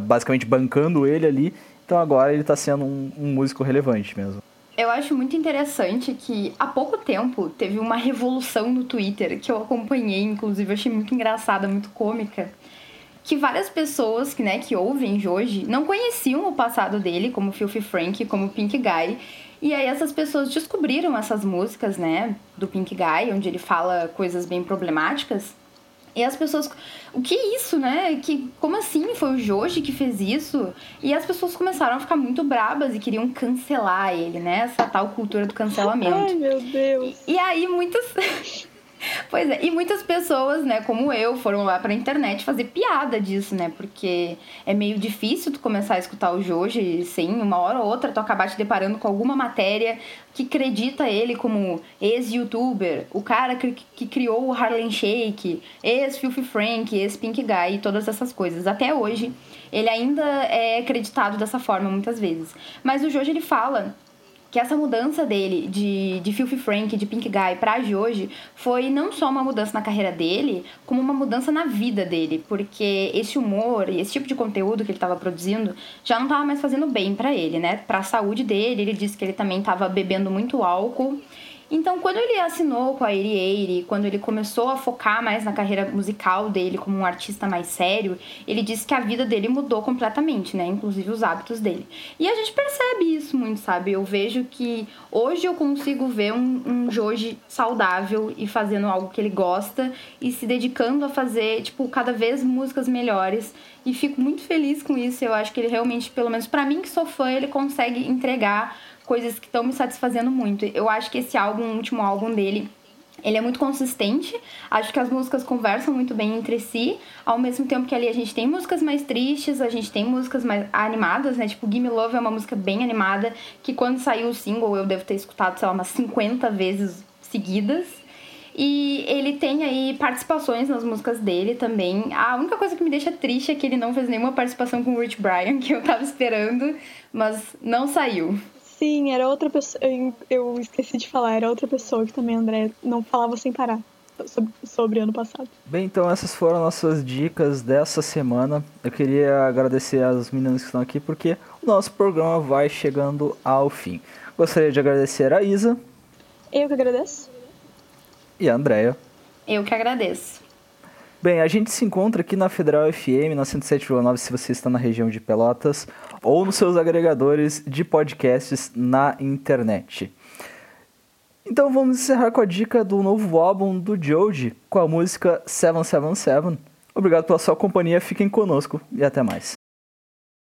basicamente bancando ele ali, então agora ele tá sendo um, um músico relevante mesmo. Eu acho muito interessante que há pouco tempo teve uma revolução no Twitter que eu acompanhei, inclusive achei muito engraçada, muito cômica, que várias pessoas que, né, que ouvem hoje não conheciam o passado dele, como Filthy Frank, como Pink Guy. E aí essas pessoas descobriram essas músicas, né, do Pink Guy, onde ele fala coisas bem problemáticas. E as pessoas, o que é isso, né? Que como assim foi o Joji que fez isso? E as pessoas começaram a ficar muito brabas e queriam cancelar ele, né? Essa tal cultura do cancelamento. Ai, meu Deus. E, e aí muitas [laughs] Pois é, e muitas pessoas, né, como eu, foram lá pra internet fazer piada disso, né? Porque é meio difícil tu começar a escutar o Joji sem uma hora ou outra tu acabar te deparando com alguma matéria que acredita ele como ex-youtuber, o cara que, que criou o Harlem Shake, ex-Filthy Frank, ex-Pink Guy e todas essas coisas. Até hoje, ele ainda é acreditado dessa forma muitas vezes. Mas o Joji, ele fala que essa mudança dele de, de Filthy Frank, de Pink Guy pra hoje foi não só uma mudança na carreira dele, como uma mudança na vida dele, porque esse humor e esse tipo de conteúdo que ele estava produzindo já não estava mais fazendo bem para ele, né? Para a saúde dele, ele disse que ele também estava bebendo muito álcool então, quando ele assinou com a Eire quando ele começou a focar mais na carreira musical dele como um artista mais sério, ele disse que a vida dele mudou completamente, né? Inclusive os hábitos dele. E a gente percebe isso muito, sabe? Eu vejo que hoje eu consigo ver um, um Joji saudável e fazendo algo que ele gosta e se dedicando a fazer, tipo, cada vez músicas melhores. E fico muito feliz com isso. Eu acho que ele realmente, pelo menos para mim que sou fã, ele consegue entregar coisas que estão me satisfazendo muito. Eu acho que esse álbum, o último álbum dele, ele é muito consistente, acho que as músicas conversam muito bem entre si, ao mesmo tempo que ali a gente tem músicas mais tristes, a gente tem músicas mais animadas, né? Tipo, Gimme Love é uma música bem animada, que quando saiu o single eu devo ter escutado, sei lá, umas 50 vezes seguidas. E ele tem aí participações nas músicas dele também. A única coisa que me deixa triste é que ele não fez nenhuma participação com o Rich Brian, [laughs] que eu tava esperando, mas não saiu. Sim, era outra pessoa. Eu esqueci de falar, era outra pessoa que também, André, não falava sem parar sobre, sobre ano passado. Bem, então essas foram nossas dicas dessa semana. Eu queria agradecer às meninas que estão aqui porque o nosso programa vai chegando ao fim. Gostaria de agradecer a Isa. Eu que agradeço. E a Andrea. Eu que agradeço. Bem, a gente se encontra aqui na Federal FM, na 107,9 se você está na região de Pelotas, ou nos seus agregadores de podcasts na internet. Então vamos encerrar com a dica do novo álbum do Joji, com a música 777. Obrigado pela sua companhia, fiquem conosco e até mais.